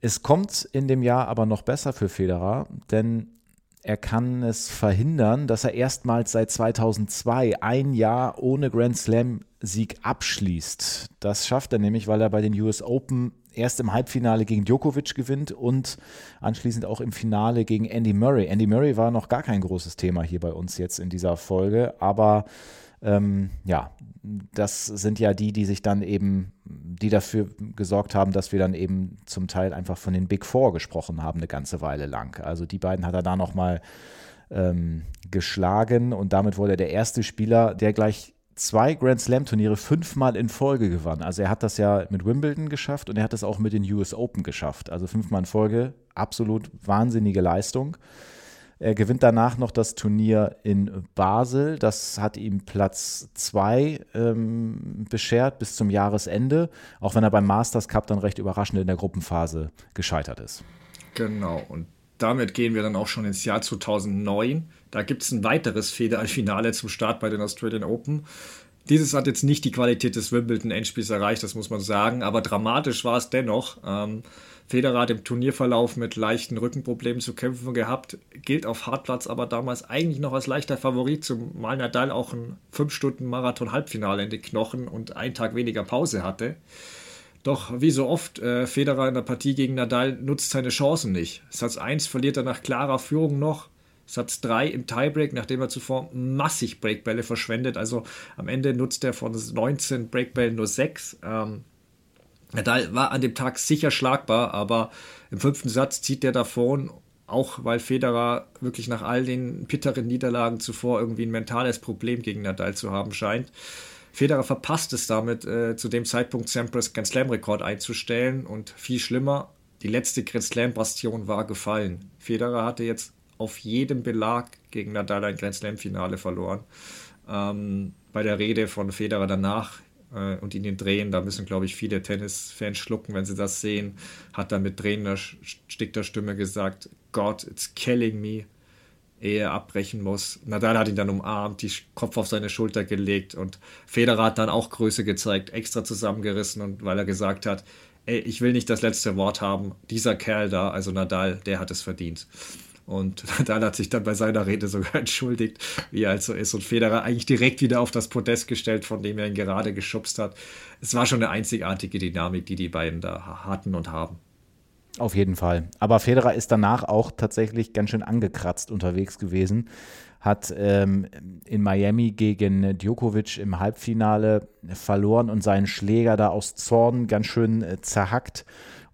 Es kommt in dem Jahr aber noch besser für Federer, denn er kann es verhindern, dass er erstmals seit 2002 ein Jahr ohne Grand Slam-Sieg abschließt. Das schafft er nämlich, weil er bei den US Open erst im Halbfinale gegen Djokovic gewinnt und anschließend auch im Finale gegen Andy Murray. Andy Murray war noch gar kein großes Thema hier bei uns jetzt in dieser Folge, aber ähm, ja, das sind ja die, die sich dann eben, die dafür gesorgt haben, dass wir dann eben zum Teil einfach von den Big Four gesprochen haben, eine ganze Weile lang. Also die beiden hat er da nochmal ähm, geschlagen und damit wurde er der erste Spieler, der gleich zwei Grand Slam Turniere fünfmal in Folge gewann. Also er hat das ja mit Wimbledon geschafft und er hat das auch mit den US Open geschafft. Also fünfmal in Folge, absolut wahnsinnige Leistung. Er gewinnt danach noch das Turnier in Basel. Das hat ihm Platz 2 ähm, beschert bis zum Jahresende, auch wenn er beim Masters Cup dann recht überraschend in der Gruppenphase gescheitert ist. Genau, und damit gehen wir dann auch schon ins Jahr 2009. Da gibt es ein weiteres Federfinale zum Start bei den Australian Open. Dieses hat jetzt nicht die Qualität des Wimbledon-Endspiels erreicht, das muss man sagen, aber dramatisch war es dennoch. Ähm, Federer hat im Turnierverlauf mit leichten Rückenproblemen zu kämpfen gehabt, gilt auf Hartplatz aber damals eigentlich noch als leichter Favorit, zumal Nadal auch ein 5-Stunden-Marathon-Halbfinale in den Knochen und einen Tag weniger Pause hatte. Doch wie so oft, äh, Federer in der Partie gegen Nadal nutzt seine Chancen nicht. Satz 1 verliert er nach klarer Führung noch. Satz 3 im Tiebreak, nachdem er zuvor massig Breakbälle verschwendet. Also am Ende nutzt er von 19 Breakbällen nur 6. Ähm, Nadal war an dem Tag sicher schlagbar, aber im fünften Satz zieht der davon, auch weil Federer wirklich nach all den bitteren Niederlagen zuvor irgendwie ein mentales Problem gegen Nadal zu haben scheint. Federer verpasst es damit, äh, zu dem Zeitpunkt Sampras Grand Slam-Rekord einzustellen und viel schlimmer, die letzte Grand Slam-Bastion war gefallen. Federer hatte jetzt auf jedem Belag gegen Nadal ein Grand Slam-Finale verloren. Ähm, bei der Rede von Federer danach äh, und in den Drehen, da müssen, glaube ich, viele Tennisfans schlucken, wenn sie das sehen, hat er mit drehender, stickter Stimme gesagt, God, it's killing me, ehe er abbrechen muss. Nadal hat ihn dann umarmt, die Kopf auf seine Schulter gelegt und Federer hat dann auch Größe gezeigt, extra zusammengerissen und weil er gesagt hat, ey, ich will nicht das letzte Wort haben, dieser Kerl da, also Nadal, der hat es verdient. Und dann hat sich dann bei seiner Rede sogar entschuldigt, wie er also ist. Und Federer eigentlich direkt wieder auf das Podest gestellt, von dem er ihn gerade geschubst hat. Es war schon eine einzigartige Dynamik, die die beiden da hatten und haben. Auf jeden Fall. Aber Federer ist danach auch tatsächlich ganz schön angekratzt unterwegs gewesen. Hat ähm, in Miami gegen Djokovic im Halbfinale verloren und seinen Schläger da aus Zorn ganz schön äh, zerhackt.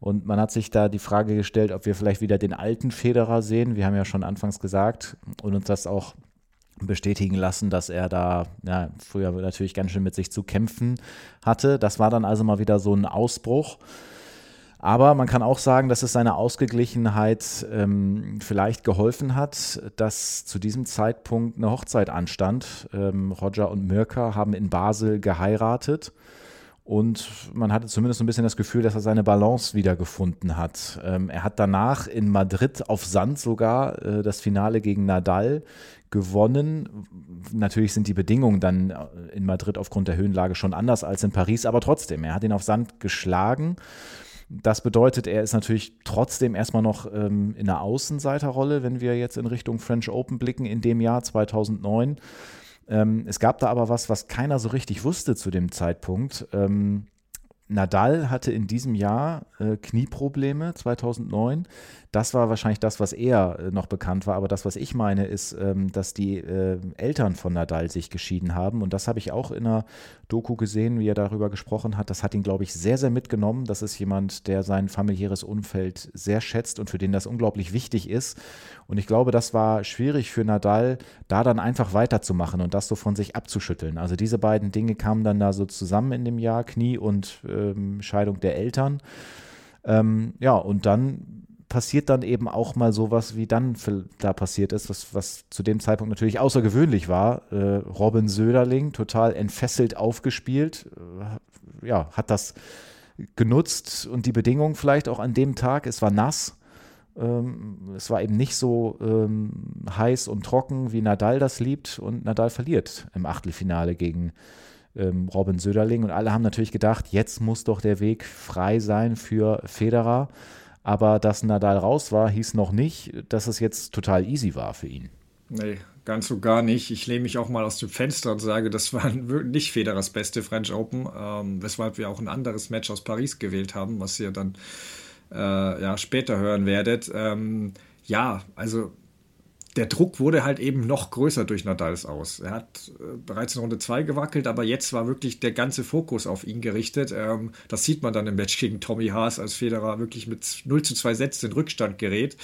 Und man hat sich da die Frage gestellt, ob wir vielleicht wieder den alten Federer sehen. Wir haben ja schon anfangs gesagt und uns das auch bestätigen lassen, dass er da ja, früher natürlich ganz schön mit sich zu kämpfen hatte. Das war dann also mal wieder so ein Ausbruch. Aber man kann auch sagen, dass es seiner Ausgeglichenheit ähm, vielleicht geholfen hat, dass zu diesem Zeitpunkt eine Hochzeit anstand. Ähm, Roger und Mirka haben in Basel geheiratet. Und man hatte zumindest ein bisschen das Gefühl, dass er seine Balance wiedergefunden hat. Ähm, er hat danach in Madrid auf Sand sogar äh, das Finale gegen Nadal gewonnen. Natürlich sind die Bedingungen dann äh, in Madrid aufgrund der Höhenlage schon anders als in Paris, aber trotzdem, er hat ihn auf Sand geschlagen. Das bedeutet, er ist natürlich trotzdem erstmal noch ähm, in der Außenseiterrolle, wenn wir jetzt in Richtung French Open blicken in dem Jahr 2009. Ähm, es gab da aber was, was keiner so richtig wusste zu dem Zeitpunkt. Ähm, Nadal hatte in diesem Jahr äh, Knieprobleme 2009. Das war wahrscheinlich das, was eher äh, noch bekannt war. Aber das, was ich meine, ist, ähm, dass die äh, Eltern von Nadal sich geschieden haben. Und das habe ich auch in einer Doku gesehen, wie er darüber gesprochen hat. Das hat ihn, glaube ich, sehr, sehr mitgenommen. Das ist jemand, der sein familiäres Umfeld sehr schätzt und für den das unglaublich wichtig ist. Und ich glaube, das war schwierig für Nadal, da dann einfach weiterzumachen und das so von sich abzuschütteln. Also diese beiden Dinge kamen dann da so zusammen in dem Jahr, Knie und ähm, Scheidung der Eltern. Ähm, ja, und dann passiert dann eben auch mal sowas, wie dann da passiert ist, was, was zu dem Zeitpunkt natürlich außergewöhnlich war. Äh, Robin Söderling, total entfesselt aufgespielt, äh, ja, hat das genutzt und die Bedingungen vielleicht auch an dem Tag, es war nass, ähm, es war eben nicht so ähm, heiß und trocken, wie Nadal das liebt. Und Nadal verliert im Achtelfinale gegen ähm, Robin Söderling. Und alle haben natürlich gedacht, jetzt muss doch der Weg frei sein für Federer. Aber dass Nadal raus war, hieß noch nicht, dass es jetzt total easy war für ihn. Nee, ganz so gar nicht. Ich lehne mich auch mal aus dem Fenster und sage, das war nicht Federers beste French Open, ähm, weshalb wir auch ein anderes Match aus Paris gewählt haben, was ja dann äh, ja, später hören werdet. Ähm, ja, also der Druck wurde halt eben noch größer durch Nadals aus. Er hat äh, bereits in Runde 2 gewackelt, aber jetzt war wirklich der ganze Fokus auf ihn gerichtet. Ähm, das sieht man dann im Match gegen Tommy Haas, als Federer wirklich mit 0 zu 2 Sätzen in Rückstand gerät.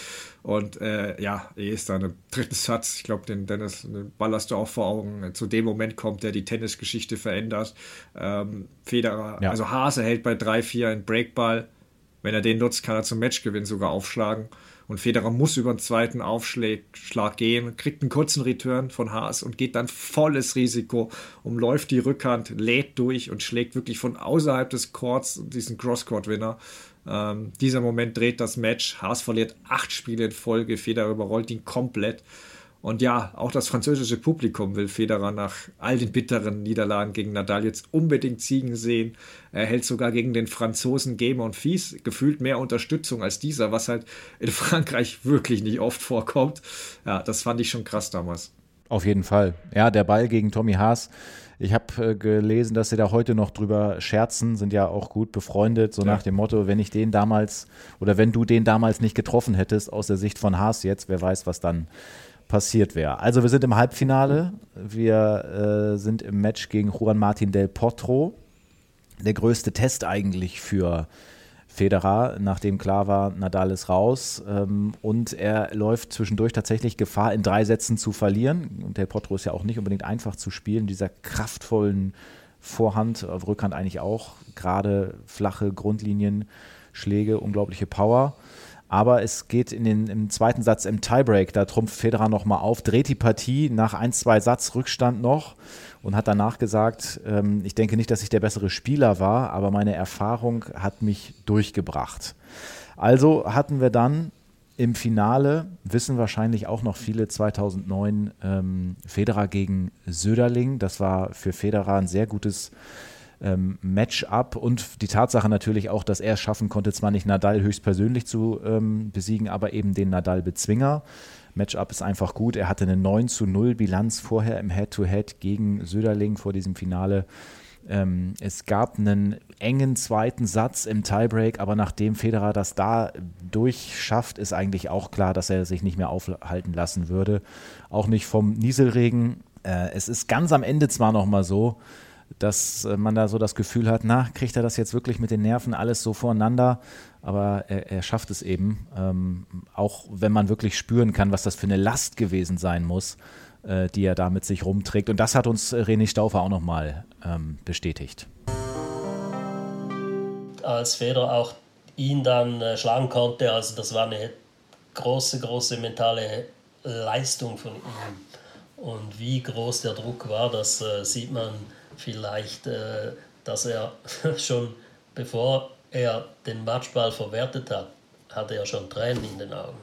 Und äh, ja, er ist dann im dritten Satz. Ich glaube, den Dennis den Ball hast du auch vor Augen. Zu dem Moment kommt, der die Tennisgeschichte verändert. Ähm, Federer, ja. also Haas erhält bei 3-4 einen Breakball wenn er den nutzt, kann er zum Matchgewinn sogar aufschlagen. Und Federer muss über den zweiten Aufschlag gehen, kriegt einen kurzen Return von Haas und geht dann volles Risiko, umläuft die Rückhand, lädt durch und schlägt wirklich von außerhalb des Courts diesen Crosscourt-Winner. Ähm, dieser Moment dreht das Match. Haas verliert acht Spiele in Folge, Federer überrollt ihn komplett. Und ja, auch das französische Publikum will Federer nach all den bitteren Niederlagen gegen Nadal jetzt unbedingt Ziegen sehen. Er hält sogar gegen den Franzosen Game und Fies gefühlt mehr Unterstützung als dieser, was halt in Frankreich wirklich nicht oft vorkommt. Ja, das fand ich schon krass damals. Auf jeden Fall. Ja, der Ball gegen Tommy Haas. Ich habe äh, gelesen, dass sie da heute noch drüber scherzen, sind ja auch gut befreundet, so ja. nach dem Motto, wenn ich den damals oder wenn du den damals nicht getroffen hättest aus der Sicht von Haas jetzt, wer weiß, was dann passiert wäre. Also wir sind im Halbfinale, wir äh, sind im Match gegen Juan Martin del Potro. Der größte Test eigentlich für Federer, nachdem klar war, Nadal ist raus ähm, und er läuft zwischendurch tatsächlich Gefahr, in drei Sätzen zu verlieren. Und Del Potro ist ja auch nicht unbedingt einfach zu spielen, dieser kraftvollen Vorhand, Rückhand eigentlich auch, gerade flache Grundlinienschläge, unglaubliche Power. Aber es geht in den, im zweiten Satz im Tiebreak, da trumpft Federer nochmal auf, dreht die Partie nach ein, zwei Satz Rückstand noch und hat danach gesagt, ähm, ich denke nicht, dass ich der bessere Spieler war, aber meine Erfahrung hat mich durchgebracht. Also hatten wir dann im Finale, wissen wahrscheinlich auch noch viele, 2009 ähm, Federer gegen Söderling. Das war für Federer ein sehr gutes ähm, Matchup und die Tatsache natürlich auch, dass er es schaffen konnte, zwar nicht Nadal höchstpersönlich zu ähm, besiegen, aber eben den Nadal-Bezwinger. Matchup ist einfach gut. Er hatte eine 9 zu 0 Bilanz vorher im Head-to-Head -Head gegen Söderling vor diesem Finale. Ähm, es gab einen engen zweiten Satz im Tiebreak, aber nachdem Federer das da durchschafft, ist eigentlich auch klar, dass er sich nicht mehr aufhalten lassen würde. Auch nicht vom Nieselregen. Äh, es ist ganz am Ende zwar noch mal so, dass äh, man da so das Gefühl hat, na, kriegt er das jetzt wirklich mit den Nerven alles so voreinander? Aber er, er schafft es eben, ähm, auch wenn man wirklich spüren kann, was das für eine Last gewesen sein muss, äh, die er da mit sich rumträgt. Und das hat uns René Stauffer auch nochmal ähm, bestätigt. Als Federer auch ihn dann äh, schlagen konnte, also das war eine große, große mentale Leistung von ihm. Und wie groß der Druck war, das äh, sieht man vielleicht, äh, dass er schon bevor er den Matchball verwertet hat, hatte er schon Tränen in den Augen,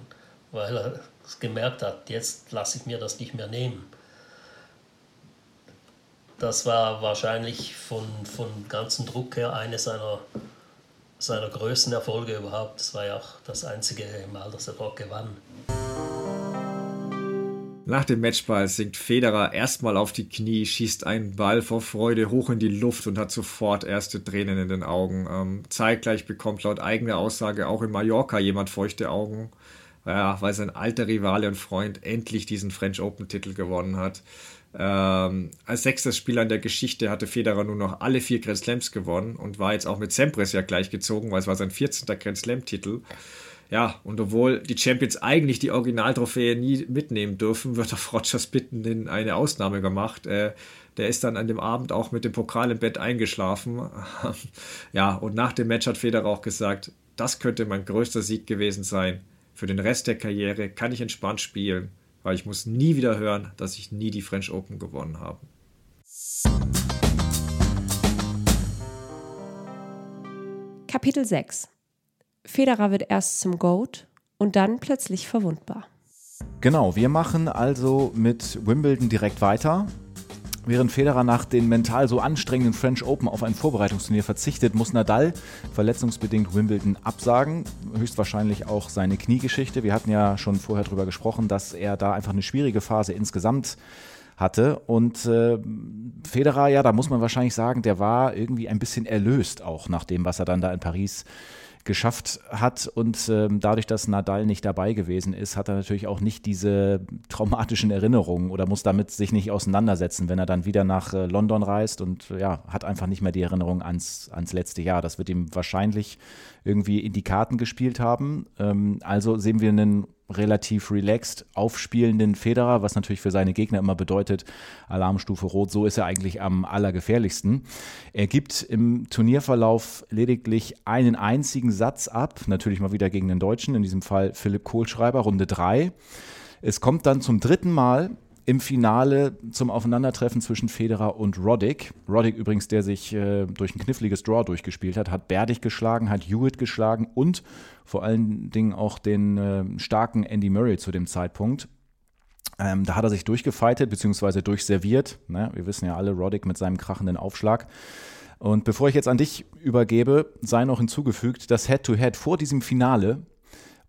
weil er gemerkt hat, jetzt lasse ich mir das nicht mehr nehmen. Das war wahrscheinlich von, von ganzen Druck her eine seiner, seiner größten Erfolge überhaupt. Das war ja auch das einzige Mal, dass er dort gewann. Nach dem Matchball sinkt Federer erstmal auf die Knie, schießt einen Ball vor Freude hoch in die Luft und hat sofort erste Tränen in den Augen. Ähm, zeitgleich bekommt laut eigener Aussage auch in Mallorca jemand feuchte Augen, ja, weil sein alter Rivale und Freund endlich diesen French Open-Titel gewonnen hat. Ähm, als sechster Spieler in der Geschichte hatte Federer nur noch alle vier Grand Slams gewonnen und war jetzt auch mit Sampras ja gleichgezogen, weil es war sein 14. Grand Slam-Titel. Ja, und obwohl die Champions eigentlich die Originaltrophäe nie mitnehmen dürfen, wird auf Rogers Bitten in eine Ausnahme gemacht. Äh, der ist dann an dem Abend auch mit dem Pokal im Bett eingeschlafen. ja, und nach dem Match hat Federer auch gesagt, das könnte mein größter Sieg gewesen sein. Für den Rest der Karriere kann ich entspannt spielen, weil ich muss nie wieder hören, dass ich nie die French Open gewonnen habe. Kapitel 6 Federer wird erst zum Goat und dann plötzlich verwundbar. Genau, wir machen also mit Wimbledon direkt weiter. Während Federer nach den mental so anstrengenden French Open auf ein Vorbereitungsturnier verzichtet, muss Nadal verletzungsbedingt Wimbledon absagen. Höchstwahrscheinlich auch seine Kniegeschichte. Wir hatten ja schon vorher darüber gesprochen, dass er da einfach eine schwierige Phase insgesamt hatte. Und äh, Federer, ja, da muss man wahrscheinlich sagen, der war irgendwie ein bisschen erlöst auch nach dem, was er dann da in Paris geschafft hat. Und ähm, dadurch, dass Nadal nicht dabei gewesen ist, hat er natürlich auch nicht diese traumatischen Erinnerungen oder muss damit sich nicht auseinandersetzen, wenn er dann wieder nach äh, London reist und ja, hat einfach nicht mehr die Erinnerung ans, ans letzte Jahr. Das wird ihm wahrscheinlich irgendwie in die Karten gespielt haben. Ähm, also sehen wir einen relativ relaxed aufspielenden Federer, was natürlich für seine Gegner immer bedeutet, Alarmstufe Rot, so ist er eigentlich am allergefährlichsten. Er gibt im Turnierverlauf lediglich einen einzigen Satz ab, natürlich mal wieder gegen den Deutschen, in diesem Fall Philipp Kohlschreiber, Runde 3. Es kommt dann zum dritten Mal im Finale zum Aufeinandertreffen zwischen Federer und Roddick. Roddick übrigens, der sich äh, durch ein kniffliges Draw durchgespielt hat, hat Berdig geschlagen, hat Hewitt geschlagen und vor allen Dingen auch den äh, starken Andy Murray zu dem Zeitpunkt. Ähm, da hat er sich durchgefeitet bzw. durchserviert. Ne? Wir wissen ja alle, Roddick mit seinem krachenden Aufschlag. Und bevor ich jetzt an dich übergebe, sei noch hinzugefügt, das Head-to-Head -Head vor diesem Finale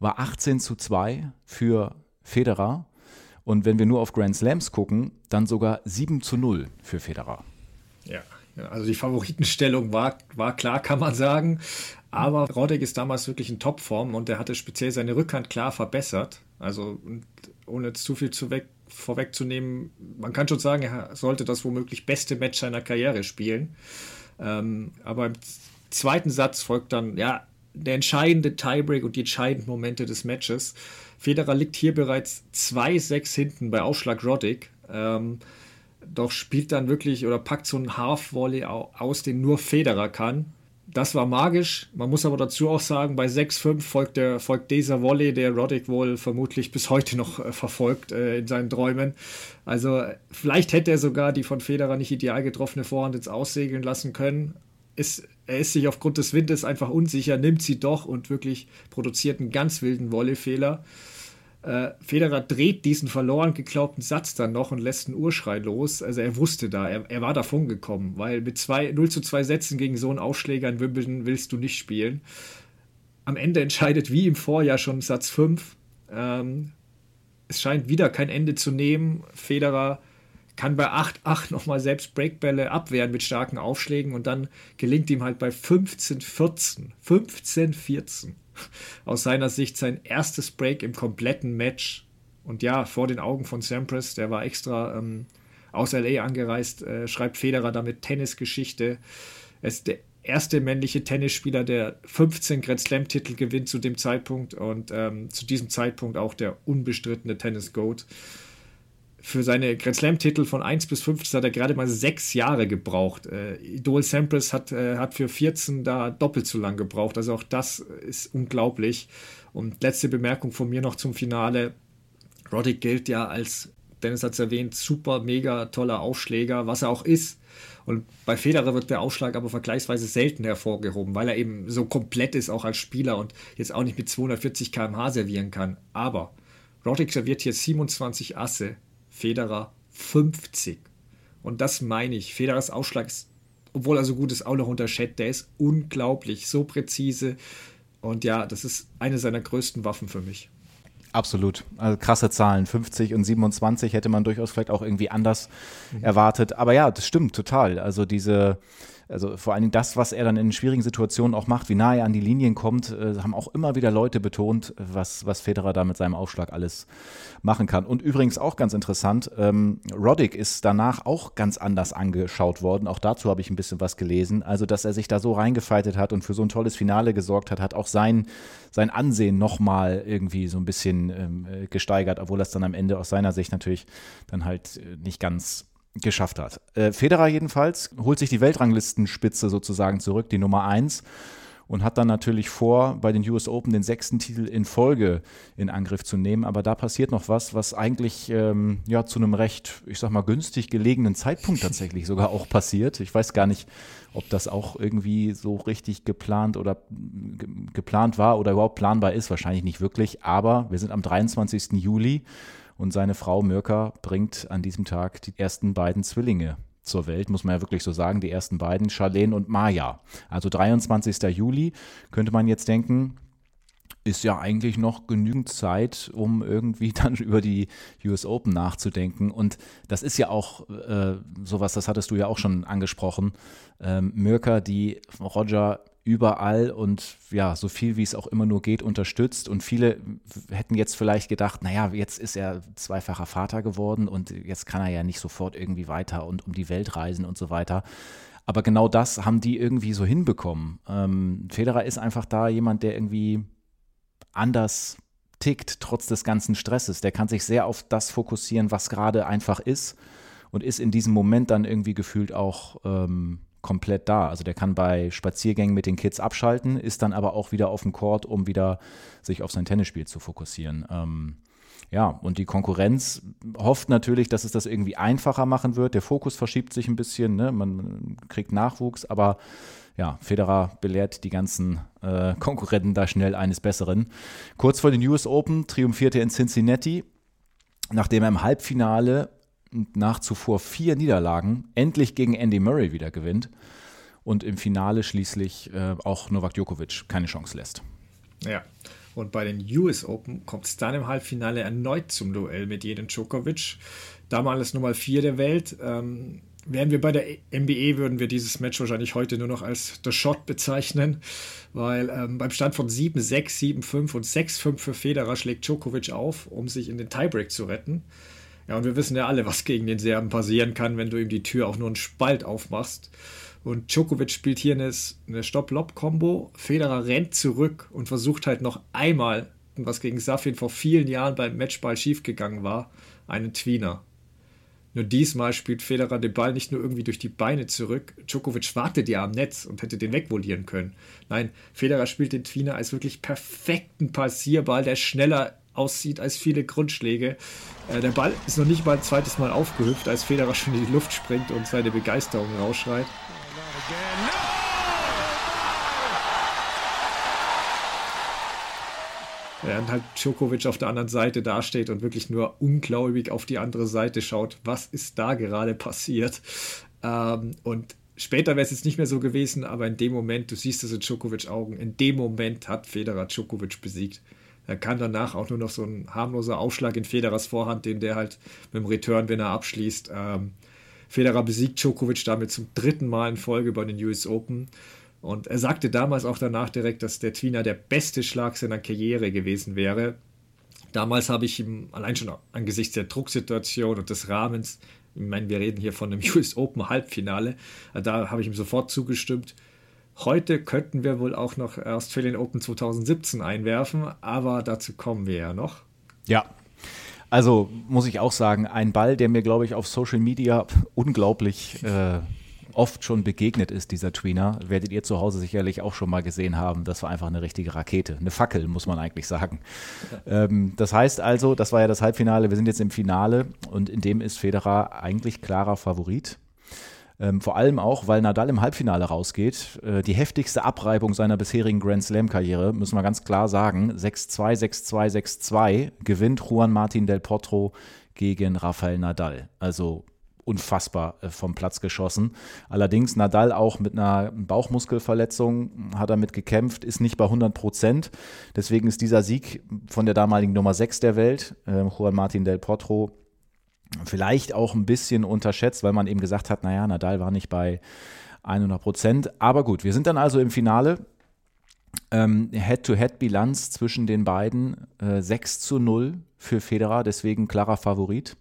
war 18 zu 2 für Federer und wenn wir nur auf Grand Slams gucken, dann sogar 7 zu 0 für Federer. Ja, also die Favoritenstellung war, war klar, kann man sagen. Aber Roddick ist damals wirklich in Topform und er hatte speziell seine Rückhand klar verbessert. Also ohne zu viel zu weg, vorwegzunehmen, man kann schon sagen, er sollte das womöglich beste Match seiner Karriere spielen. Ähm, aber im zweiten Satz folgt dann ja der entscheidende Tiebreak und die entscheidenden Momente des Matches. Federer liegt hier bereits 2-6 hinten bei Aufschlag Roddick. Ähm, doch spielt dann wirklich oder packt so einen Half-Volley aus, den nur Federer kann. Das war magisch. Man muss aber dazu auch sagen, bei 6-5 folgt, der, folgt dieser Volley, der Roddick wohl vermutlich bis heute noch äh, verfolgt äh, in seinen Träumen. Also vielleicht hätte er sogar die von Federer nicht ideal getroffene Vorhand ins Aussegeln lassen können. Ist, er ist sich aufgrund des Windes einfach unsicher, nimmt sie doch und wirklich produziert einen ganz wilden Volleyfehler. Äh, Federer dreht diesen verloren geglaubten Satz dann noch und lässt einen Urschrei los. Also er wusste da, er, er war davon gekommen, weil mit zwei, 0 zu 2 Sätzen gegen so einen Aufschläger in Wimbledon willst du nicht spielen. Am Ende entscheidet wie im Vorjahr schon Satz 5. Ähm, es scheint wieder kein Ende zu nehmen. Federer kann bei 8-8 nochmal selbst Breakbälle abwehren mit starken Aufschlägen und dann gelingt ihm halt bei 15-14. 15-14 aus seiner Sicht sein erstes Break im kompletten Match. Und ja, vor den Augen von Sampras, der war extra ähm, aus LA angereist, äh, schreibt Federer damit Tennisgeschichte. Er ist der erste männliche Tennisspieler, der 15 Grand Slam-Titel gewinnt zu dem Zeitpunkt und ähm, zu diesem Zeitpunkt auch der unbestrittene Tennis-Goat. Für seine Grand Slam-Titel von 1 bis 15 hat er gerade mal sechs Jahre gebraucht. Äh, Idol Sampras hat, äh, hat für 14 da doppelt so lang gebraucht. Also auch das ist unglaublich. Und letzte Bemerkung von mir noch zum Finale. Roddick gilt ja als, Dennis hat es erwähnt, super, mega toller Aufschläger, was er auch ist. Und bei Federer wird der Aufschlag aber vergleichsweise selten hervorgehoben, weil er eben so komplett ist, auch als Spieler und jetzt auch nicht mit 240 km/h servieren kann. Aber Roddick serviert hier 27 Asse, Federer 50. Und das meine ich. Federers Ausschlag ist, obwohl er so gut ist, auch noch unterschätzt. Der ist unglaublich, so präzise. Und ja, das ist eine seiner größten Waffen für mich. Absolut. Also krasse Zahlen. 50 und 27 hätte man durchaus vielleicht auch irgendwie anders mhm. erwartet. Aber ja, das stimmt total. Also diese, also vor allen Dingen das, was er dann in schwierigen Situationen auch macht, wie nah er an die Linien kommt, äh, haben auch immer wieder Leute betont, was, was Federer da mit seinem Aufschlag alles machen kann. Und übrigens auch ganz interessant, ähm, Roddick ist danach auch ganz anders angeschaut worden. Auch dazu habe ich ein bisschen was gelesen. Also, dass er sich da so reingefeitet hat und für so ein tolles Finale gesorgt hat, hat auch sein, sein Ansehen nochmal irgendwie so ein bisschen ähm, äh, gesteigert, obwohl das dann am Ende aus seiner Sicht natürlich dann halt äh, nicht ganz geschafft hat. Äh, Federer jedenfalls holt sich die Weltranglistenspitze sozusagen zurück, die Nummer 1 und hat dann natürlich vor, bei den US Open den sechsten Titel in Folge in Angriff zu nehmen. Aber da passiert noch was, was eigentlich ähm, ja zu einem recht, ich sag mal, günstig gelegenen Zeitpunkt tatsächlich sogar auch passiert. Ich weiß gar nicht, ob das auch irgendwie so richtig geplant oder geplant war oder überhaupt planbar ist. Wahrscheinlich nicht wirklich. Aber wir sind am 23. Juli und seine Frau Mirka bringt an diesem Tag die ersten beiden Zwillinge zur Welt, muss man ja wirklich so sagen, die ersten beiden, Charlene und Maya. Also 23. Juli könnte man jetzt denken, ist ja eigentlich noch genügend Zeit, um irgendwie dann über die US Open nachzudenken. Und das ist ja auch äh, sowas, das hattest du ja auch schon angesprochen. Ähm, Mirka, die Roger überall und ja, so viel wie es auch immer nur geht, unterstützt. Und viele hätten jetzt vielleicht gedacht, naja, jetzt ist er zweifacher Vater geworden und jetzt kann er ja nicht sofort irgendwie weiter und um die Welt reisen und so weiter. Aber genau das haben die irgendwie so hinbekommen. Ähm, Federer ist einfach da jemand, der irgendwie anders tickt, trotz des ganzen Stresses. Der kann sich sehr auf das fokussieren, was gerade einfach ist und ist in diesem Moment dann irgendwie gefühlt auch ähm, komplett da. Also der kann bei Spaziergängen mit den Kids abschalten, ist dann aber auch wieder auf dem Court, um wieder sich auf sein Tennisspiel zu fokussieren. Ähm, ja, und die Konkurrenz hofft natürlich, dass es das irgendwie einfacher machen wird. Der Fokus verschiebt sich ein bisschen, ne? man kriegt Nachwuchs, aber ja, Federer belehrt die ganzen äh, Konkurrenten da schnell eines Besseren. Kurz vor den US Open triumphierte er in Cincinnati, nachdem er im Halbfinale nach zuvor vier Niederlagen endlich gegen Andy Murray wieder gewinnt und im Finale schließlich äh, auch Novak Djokovic keine Chance lässt. Ja, und bei den US Open kommt es dann im Halbfinale erneut zum Duell mit Jeden Djokovic. Damals Nummer 4 der Welt. Ähm, wären wir bei der NBA, würden wir dieses Match wahrscheinlich heute nur noch als The Shot bezeichnen, weil ähm, beim Stand von 7-6, 7-5 und 6-5 für Federer schlägt Djokovic auf, um sich in den Tiebreak zu retten. Ja, und wir wissen ja alle, was gegen den Serben passieren kann, wenn du ihm die Tür auch nur einen Spalt aufmachst. Und Djokovic spielt hier eine, eine Stopp-Lob-Kombo. Federer rennt zurück und versucht halt noch einmal, was gegen Safin vor vielen Jahren beim Matchball schiefgegangen war, einen Tweener. Nur diesmal spielt Federer den Ball nicht nur irgendwie durch die Beine zurück. Djokovic wartet ja am Netz und hätte den wegvolieren können. Nein, Federer spielt den Tweener als wirklich perfekten Passierball, der schneller aussieht als viele Grundschläge. Äh, der Ball ist noch nicht mal ein zweites Mal aufgehüpft, als Federer schon in die Luft springt und seine Begeisterung rausschreit. Während halt Djokovic auf der anderen Seite dasteht und wirklich nur ungläubig auf die andere Seite schaut, was ist da gerade passiert. Ähm, und später wäre es jetzt nicht mehr so gewesen, aber in dem Moment, du siehst es in Djokovic Augen, in dem Moment hat Federer Djokovic besiegt. Er kann danach auch nur noch so ein harmloser Aufschlag in Federers Vorhand, den der halt mit dem Return, wenn er abschließt. Ähm, Federer besiegt Djokovic damit zum dritten Mal in Folge bei den US Open. Und er sagte damals auch danach direkt, dass der Tweener der beste Schlag seiner Karriere gewesen wäre. Damals habe ich ihm allein schon angesichts der Drucksituation und des Rahmens, ich meine, wir reden hier von einem US Open Halbfinale, da habe ich ihm sofort zugestimmt. Heute könnten wir wohl auch noch Australian Open 2017 einwerfen, aber dazu kommen wir ja noch. Ja. Also muss ich auch sagen, ein Ball, der mir, glaube ich, auf Social Media unglaublich äh, oft schon begegnet ist, dieser Tweener, werdet ihr zu Hause sicherlich auch schon mal gesehen haben. Das war einfach eine richtige Rakete, eine Fackel, muss man eigentlich sagen. Ähm, das heißt also, das war ja das Halbfinale, wir sind jetzt im Finale und in dem ist Federer eigentlich klarer Favorit. Ähm, vor allem auch, weil Nadal im Halbfinale rausgeht. Äh, die heftigste Abreibung seiner bisherigen Grand Slam-Karriere, müssen wir ganz klar sagen. 6-2, 6-2, 6-2 gewinnt Juan Martin del Potro gegen Rafael Nadal. Also unfassbar äh, vom Platz geschossen. Allerdings Nadal auch mit einer Bauchmuskelverletzung hat damit gekämpft, ist nicht bei 100 Prozent. Deswegen ist dieser Sieg von der damaligen Nummer 6 der Welt, äh, Juan Martin del Potro, vielleicht auch ein bisschen unterschätzt, weil man eben gesagt hat, naja, Nadal war nicht bei 100 Prozent. Aber gut, wir sind dann also im Finale. Ähm, Head-to-Head-Bilanz zwischen den beiden äh, 6 zu 0 für Federer, deswegen klarer Favorit.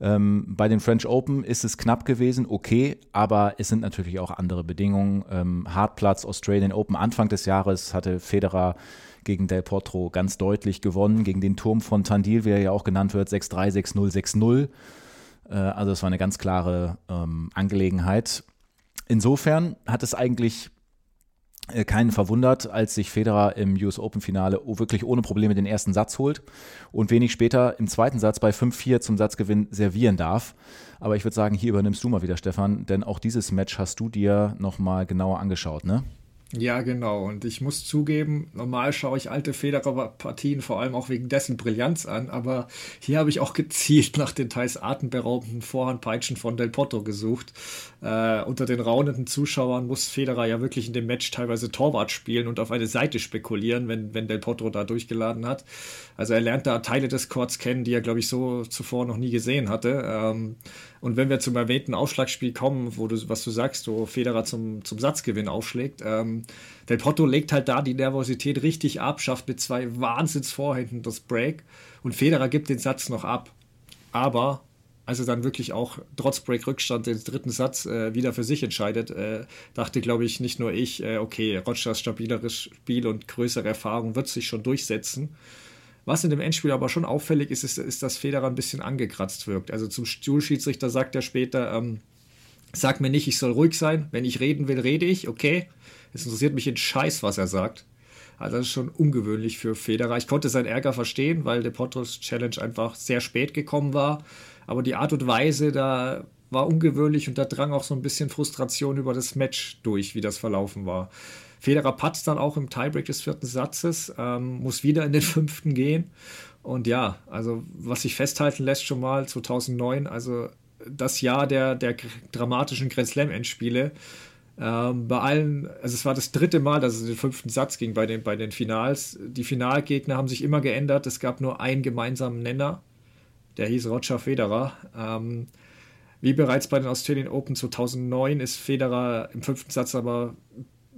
Ähm, bei den French Open ist es knapp gewesen, okay, aber es sind natürlich auch andere Bedingungen. Ähm, Hartplatz, Australian Open, Anfang des Jahres hatte Federer gegen Del Potro ganz deutlich gewonnen, gegen den Turm von Tandil, wie er ja auch genannt wird, 6-3, 6-0, 6-0. Äh, also es war eine ganz klare ähm, Angelegenheit. Insofern hat es eigentlich äh, keinen verwundert, als sich Federer im US Open Finale wirklich ohne Probleme den ersten Satz holt und wenig später im zweiten Satz bei 5-4 zum Satzgewinn servieren darf. Aber ich würde sagen, hier übernimmst du mal wieder, Stefan, denn auch dieses Match hast du dir nochmal genauer angeschaut, ne? Ja, genau. Und ich muss zugeben, normal schaue ich alte Federer-Partien vor allem auch wegen dessen Brillanz an, aber hier habe ich auch gezielt nach den teils atemberaubenden Vorhandpeitschen von Del Potro gesucht. Äh, unter den raunenden Zuschauern muss Federer ja wirklich in dem Match teilweise Torwart spielen und auf eine Seite spekulieren, wenn, wenn Del Potro da durchgeladen hat. Also er lernt da Teile des Courts kennen, die er, glaube ich, so zuvor noch nie gesehen hatte. Ähm, und wenn wir zum erwähnten Aufschlagspiel kommen, wo du, was du sagst, wo Federer zum, zum Satzgewinn aufschlägt, ähm, Del Potro legt halt da die Nervosität richtig ab, schafft mit zwei Wahnsinnsvorhänden das Break und Federer gibt den Satz noch ab. Aber also dann wirklich auch trotz Break-Rückstand den dritten Satz äh, wieder für sich entscheidet, äh, dachte, glaube ich, nicht nur ich, äh, okay, Rogers stabileres Spiel und größere Erfahrung wird sich schon durchsetzen. Was in dem Endspiel aber schon auffällig ist, ist, ist dass Federer ein bisschen angekratzt wirkt. Also zum Stuhlschiedsrichter sagt er später, ähm, sag mir nicht, ich soll ruhig sein. Wenn ich reden will, rede ich, okay. Es interessiert mich in Scheiß, was er sagt. Also das ist schon ungewöhnlich für Federer. Ich konnte seinen Ärger verstehen, weil der Potros Challenge einfach sehr spät gekommen war. Aber die Art und Weise, da war ungewöhnlich und da drang auch so ein bisschen Frustration über das Match durch, wie das verlaufen war. Federer patzt dann auch im Tiebreak des vierten Satzes, ähm, muss wieder in den fünften gehen. Und ja, also was sich festhalten lässt schon mal 2009, also das Jahr der, der dramatischen Grand Slam Endspiele. Ähm, bei allen, also es war das dritte Mal, dass es in den fünften Satz ging bei den, bei den Finals. Die Finalgegner haben sich immer geändert. Es gab nur einen gemeinsamen Nenner, der hieß Roger Federer. Ähm, wie bereits bei den Australian Open 2009 ist Federer im fünften Satz aber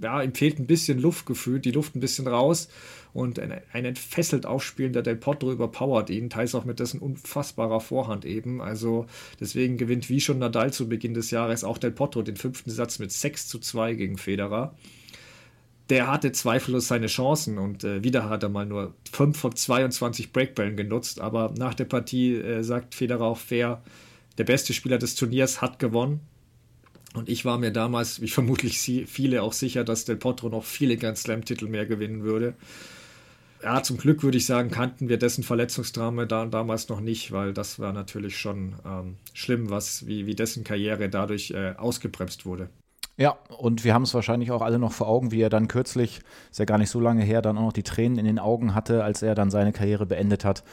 ja, ihm fehlt ein bisschen Luft gefühlt, die Luft ein bisschen raus und ein, ein entfesselt aufspielender Del Potro überpowert ihn, teils auch mit dessen unfassbarer Vorhand eben. Also deswegen gewinnt wie schon Nadal zu Beginn des Jahres auch Del Potro den fünften Satz mit 6 zu 2 gegen Federer. Der hatte zweifellos seine Chancen und äh, wieder hat er mal nur 5 von 22 Breakballen genutzt, aber nach der Partie äh, sagt Federer auch fair, der beste Spieler des Turniers hat gewonnen und ich war mir damals, wie vermutlich viele, auch sicher, dass Del Potro noch viele Grand Slam-Titel mehr gewinnen würde. Ja, zum Glück würde ich sagen, kannten wir dessen Verletzungsdrama da, damals noch nicht, weil das war natürlich schon ähm, schlimm, was, wie, wie dessen Karriere dadurch äh, ausgebremst wurde. Ja, und wir haben es wahrscheinlich auch alle noch vor Augen, wie er dann kürzlich, ist ja gar nicht so lange her, dann auch noch die Tränen in den Augen hatte, als er dann seine Karriere beendet hat.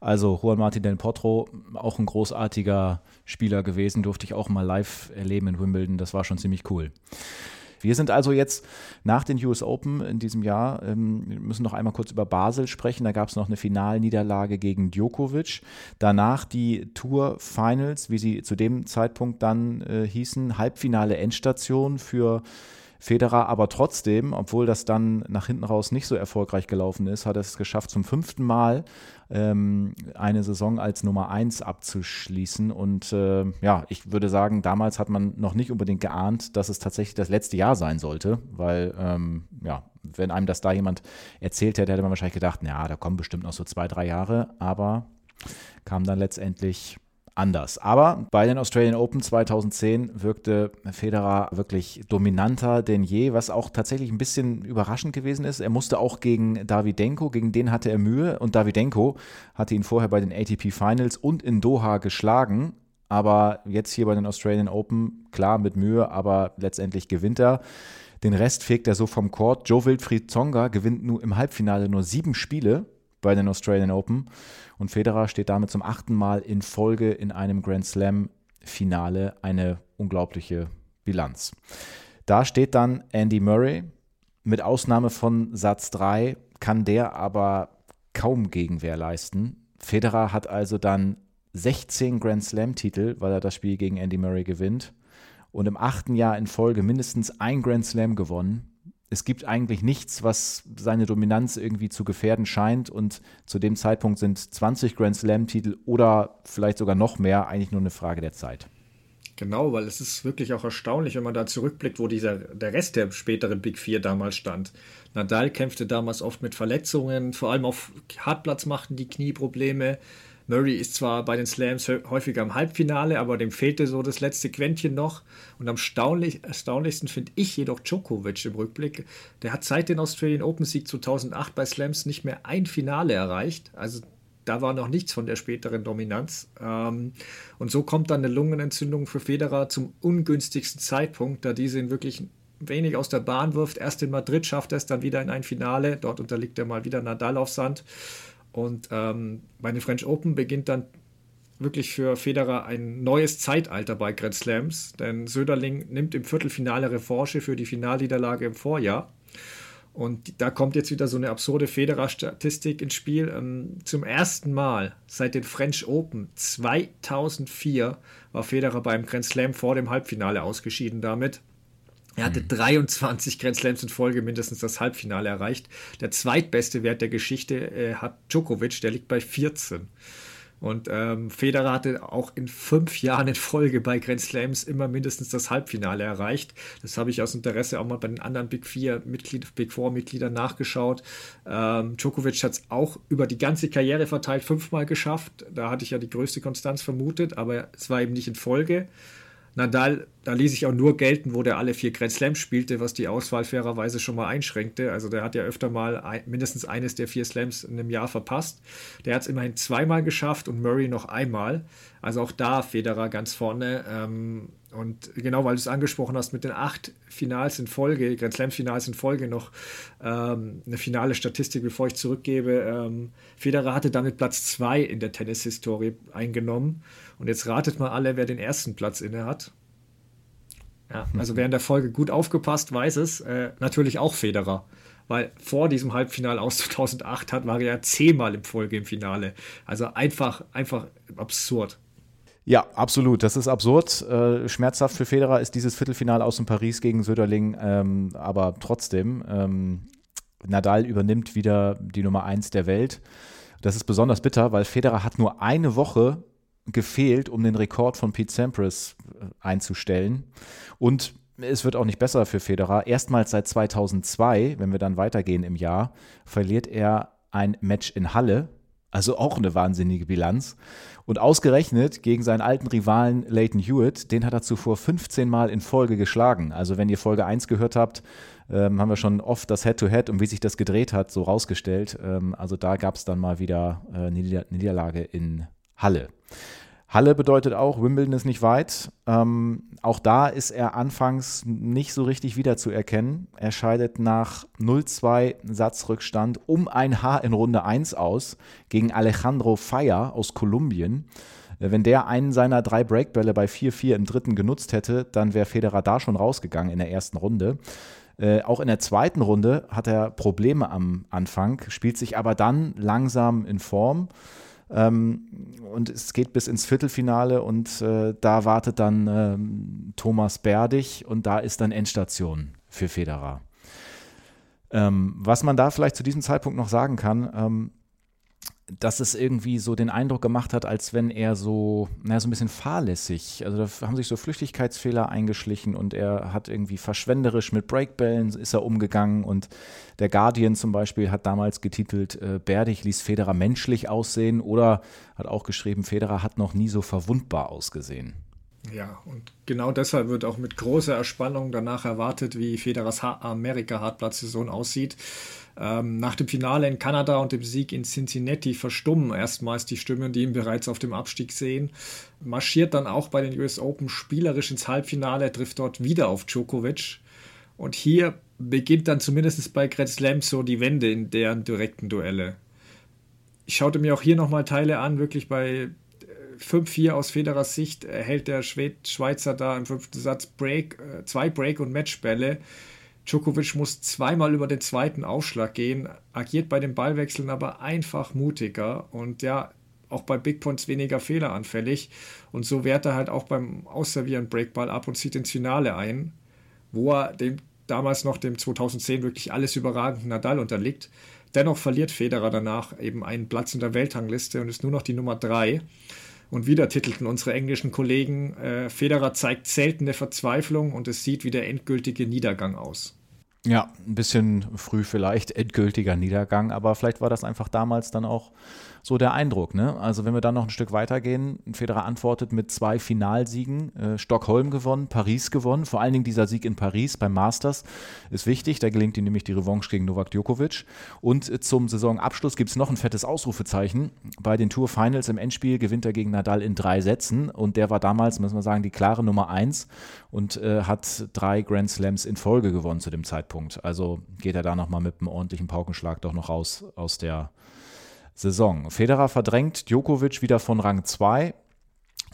Also Juan Martin del Potro, auch ein großartiger Spieler gewesen, durfte ich auch mal live erleben in Wimbledon. Das war schon ziemlich cool. Wir sind also jetzt nach den US Open in diesem Jahr, ähm, müssen noch einmal kurz über Basel sprechen. Da gab es noch eine Finalniederlage gegen Djokovic. Danach die Tour Finals, wie sie zu dem Zeitpunkt dann äh, hießen, Halbfinale Endstation für Federer aber trotzdem, obwohl das dann nach hinten raus nicht so erfolgreich gelaufen ist, hat er es geschafft, zum fünften Mal ähm, eine Saison als Nummer eins abzuschließen. Und äh, ja, ich würde sagen, damals hat man noch nicht unbedingt geahnt, dass es tatsächlich das letzte Jahr sein sollte, weil ähm, ja, wenn einem das da jemand erzählt hätte, hätte man wahrscheinlich gedacht, ja, da kommen bestimmt noch so zwei, drei Jahre, aber kam dann letztendlich anders. Aber bei den Australian Open 2010 wirkte Federer wirklich dominanter denn je, was auch tatsächlich ein bisschen überraschend gewesen ist. Er musste auch gegen Davidenko, gegen den hatte er Mühe und Davidenko hatte ihn vorher bei den ATP Finals und in Doha geschlagen. Aber jetzt hier bei den Australian Open, klar mit Mühe, aber letztendlich gewinnt er. Den Rest fegt er so vom Court. Joe Wilfried Zonga gewinnt nur im Halbfinale nur sieben Spiele bei den Australian Open. Und Federer steht damit zum achten Mal in Folge in einem Grand Slam-Finale. Eine unglaubliche Bilanz. Da steht dann Andy Murray. Mit Ausnahme von Satz 3 kann der aber kaum Gegenwehr leisten. Federer hat also dann 16 Grand Slam-Titel, weil er das Spiel gegen Andy Murray gewinnt. Und im achten Jahr in Folge mindestens ein Grand Slam gewonnen es gibt eigentlich nichts, was seine Dominanz irgendwie zu gefährden scheint. Und zu dem Zeitpunkt sind 20 Grand Slam-Titel oder vielleicht sogar noch mehr eigentlich nur eine Frage der Zeit. Genau, weil es ist wirklich auch erstaunlich, wenn man da zurückblickt, wo dieser, der Rest der späteren Big Four damals stand. Nadal kämpfte damals oft mit Verletzungen, vor allem auf Hartplatz machten die Knieprobleme. Murray ist zwar bei den Slams häufiger im Halbfinale, aber dem fehlte so das letzte Quäntchen noch. Und am erstaunlich, erstaunlichsten finde ich jedoch Djokovic im Rückblick. Der hat seit dem Australian Open Sieg 2008 bei Slams nicht mehr ein Finale erreicht. Also da war noch nichts von der späteren Dominanz. Ähm, und so kommt dann eine Lungenentzündung für Federer zum ungünstigsten Zeitpunkt, da diese ihn wirklich wenig aus der Bahn wirft. Erst in Madrid schafft er es dann wieder in ein Finale. Dort unterliegt er mal wieder Nadal auf Sand. Und ähm, bei den French Open beginnt dann wirklich für Federer ein neues Zeitalter bei Grand Slams, denn Söderling nimmt im Viertelfinale Revanche für die Finalniederlage im Vorjahr. Und da kommt jetzt wieder so eine absurde Federer-Statistik ins Spiel. Ähm, zum ersten Mal seit den French Open 2004 war Federer beim Grand Slam vor dem Halbfinale ausgeschieden damit. Er hatte 23 mhm. Grand Slams in Folge mindestens das Halbfinale erreicht. Der zweitbeste Wert der Geschichte äh, hat Djokovic, der liegt bei 14. Und ähm, Federer hatte auch in fünf Jahren in Folge bei Grand Slams immer mindestens das Halbfinale erreicht. Das habe ich aus Interesse auch mal bei den anderen Big Four Mitglied, Big Four Mitgliedern nachgeschaut. Ähm, Djokovic hat es auch über die ganze Karriere verteilt fünfmal geschafft. Da hatte ich ja die größte Konstanz vermutet, aber es war eben nicht in Folge. Nadal, da ließ ich auch nur gelten, wo der alle vier Grand Slams spielte, was die Auswahl fairerweise schon mal einschränkte. Also der hat ja öfter mal ein, mindestens eines der vier Slams in einem Jahr verpasst. Der hat es immerhin zweimal geschafft und Murray noch einmal. Also auch da Federer ganz vorne. Ähm, und genau, weil du es angesprochen hast, mit den acht Finals in Folge, Grand Slam Finals in Folge noch ähm, eine finale Statistik, bevor ich zurückgebe. Ähm, Federer hatte damit Platz zwei in der Tennishistorie eingenommen. Und jetzt ratet mal alle, wer den ersten Platz inne hat. Ja, also wer in der Folge gut aufgepasst, weiß es. Äh, natürlich auch Federer. Weil vor diesem Halbfinale aus 2008 hat, war er ja zehnmal im Folge im Finale. Also einfach, einfach absurd. Ja, absolut. Das ist absurd. Äh, schmerzhaft für Federer ist dieses Viertelfinale aus dem Paris gegen Söderling, ähm, aber trotzdem. Ähm, Nadal übernimmt wieder die Nummer 1 der Welt. Das ist besonders bitter, weil Federer hat nur eine Woche gefehlt, um den Rekord von Pete Sampras äh, einzustellen. Und es wird auch nicht besser für Federer. Erstmals seit 2002, wenn wir dann weitergehen im Jahr, verliert er ein Match in Halle. Also auch eine wahnsinnige Bilanz. Und ausgerechnet gegen seinen alten Rivalen Leighton Hewitt, den hat er zuvor 15 Mal in Folge geschlagen. Also wenn ihr Folge 1 gehört habt, ähm, haben wir schon oft das Head-to-Head -Head und wie sich das gedreht hat, so rausgestellt. Ähm, also da gab es dann mal wieder äh, eine Niederlage in Halle. Halle bedeutet auch, Wimbledon ist nicht weit. Ähm, auch da ist er anfangs nicht so richtig wiederzuerkennen. Er scheidet nach 0-2 Satzrückstand um ein Haar in Runde 1 aus gegen Alejandro Faya aus Kolumbien. Äh, wenn der einen seiner drei Breakbälle bei 4-4 im dritten genutzt hätte, dann wäre Federer da schon rausgegangen in der ersten Runde. Äh, auch in der zweiten Runde hat er Probleme am Anfang, spielt sich aber dann langsam in Form. Ähm, und es geht bis ins Viertelfinale und äh, da wartet dann ähm, Thomas Berdig und da ist dann Endstation für Federer. Ähm, was man da vielleicht zu diesem Zeitpunkt noch sagen kann, ähm, dass es irgendwie so den Eindruck gemacht hat, als wenn er so, naja, so ein bisschen fahrlässig, also da haben sich so Flüchtigkeitsfehler eingeschlichen und er hat irgendwie verschwenderisch mit Breakbällen ist er umgegangen und der Guardian zum Beispiel hat damals getitelt, äh, Berdig ließ Federer menschlich aussehen oder hat auch geschrieben, Federer hat noch nie so verwundbar ausgesehen. Ja, und genau deshalb wird auch mit großer Erspannung danach erwartet, wie Federers Amerika-Hartplatz-Saison aussieht. Ähm, nach dem Finale in Kanada und dem Sieg in Cincinnati verstummen erstmals die Stimmen, die ihn bereits auf dem Abstieg sehen. Marschiert dann auch bei den US Open spielerisch ins Halbfinale, trifft dort wieder auf Djokovic. Und hier beginnt dann zumindest bei Grand Slam so die Wende in deren direkten Duelle. Ich schaute mir auch hier nochmal Teile an, wirklich bei 5-4 äh, aus Federers Sicht erhält der Schweizer da im fünften Satz Break, äh, zwei Break- und Matchbälle. Djokovic muss zweimal über den zweiten Aufschlag gehen, agiert bei den Ballwechseln aber einfach mutiger und ja, auch bei Big Points weniger fehleranfällig. Und so wehrt er halt auch beim Ausservieren Breakball ab und zieht ins Finale ein, wo er dem damals noch dem 2010 wirklich alles überragenden Nadal unterliegt. Dennoch verliert Federer danach eben einen Platz in der Weltrangliste und ist nur noch die Nummer 3. Und wieder titelten unsere englischen Kollegen, äh, Federer zeigt seltene Verzweiflung und es sieht wie der endgültige Niedergang aus. Ja, ein bisschen früh vielleicht, endgültiger Niedergang, aber vielleicht war das einfach damals dann auch so der Eindruck. Ne? Also wenn wir dann noch ein Stück weitergehen, Federer antwortet mit zwei Finalsiegen, äh, Stockholm gewonnen, Paris gewonnen, vor allen Dingen dieser Sieg in Paris beim Masters ist wichtig, da gelingt ihm nämlich die Revanche gegen Novak Djokovic und äh, zum Saisonabschluss gibt es noch ein fettes Ausrufezeichen. Bei den Tour Finals im Endspiel gewinnt er gegen Nadal in drei Sätzen und der war damals, muss man sagen, die klare Nummer eins und äh, hat drei Grand Slams in Folge gewonnen zu dem Zeitpunkt. Also geht er da nochmal mit einem ordentlichen Paukenschlag doch noch raus aus der Saison. Federer verdrängt Djokovic wieder von Rang 2.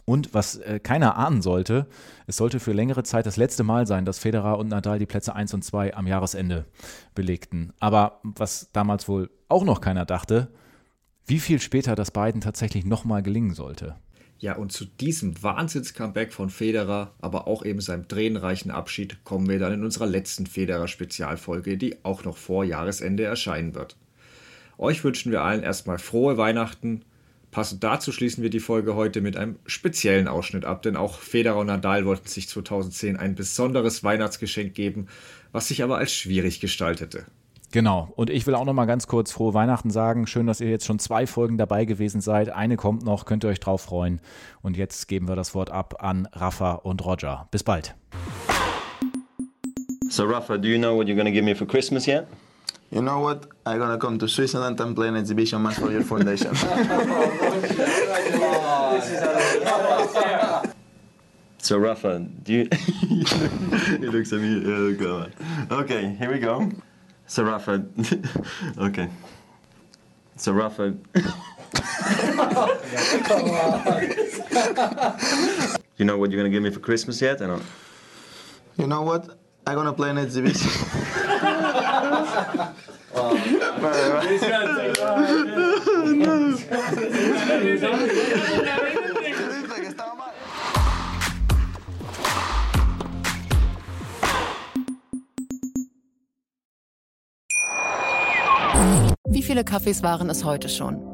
Und was äh, keiner ahnen sollte, es sollte für längere Zeit das letzte Mal sein, dass Federer und Nadal die Plätze 1 und 2 am Jahresende belegten. Aber was damals wohl auch noch keiner dachte, wie viel später das beiden tatsächlich nochmal gelingen sollte. Ja, und zu diesem Wahnsinns-Comeback von Federer, aber auch eben seinem tränenreichen Abschied, kommen wir dann in unserer letzten Federer-Spezialfolge, die auch noch vor Jahresende erscheinen wird. Euch wünschen wir allen erstmal frohe Weihnachten. Passend dazu schließen wir die Folge heute mit einem speziellen Ausschnitt ab, denn auch Federer und Nadal wollten sich 2010 ein besonderes Weihnachtsgeschenk geben, was sich aber als schwierig gestaltete. Genau. Und ich will auch noch mal ganz kurz frohe Weihnachten sagen. Schön, dass ihr jetzt schon zwei Folgen dabei gewesen seid. Eine kommt noch, könnt ihr euch drauf freuen. Und jetzt geben wir das Wort ab an Rafa und Roger. Bis bald. So Rafa, do you know what you're going to give me for Christmas yet? You know what? I'm gonna come to Switzerland and play an exhibition match for your foundation. so Rafa, do you? he looks at me. Oh god. Okay, here we go. So Rafa, okay. So Rafa. you know what you're gonna give me for Christmas yet? I don't. You know what? I'm gonna play an exhibition. Wie viele Kaffees waren es heute schon?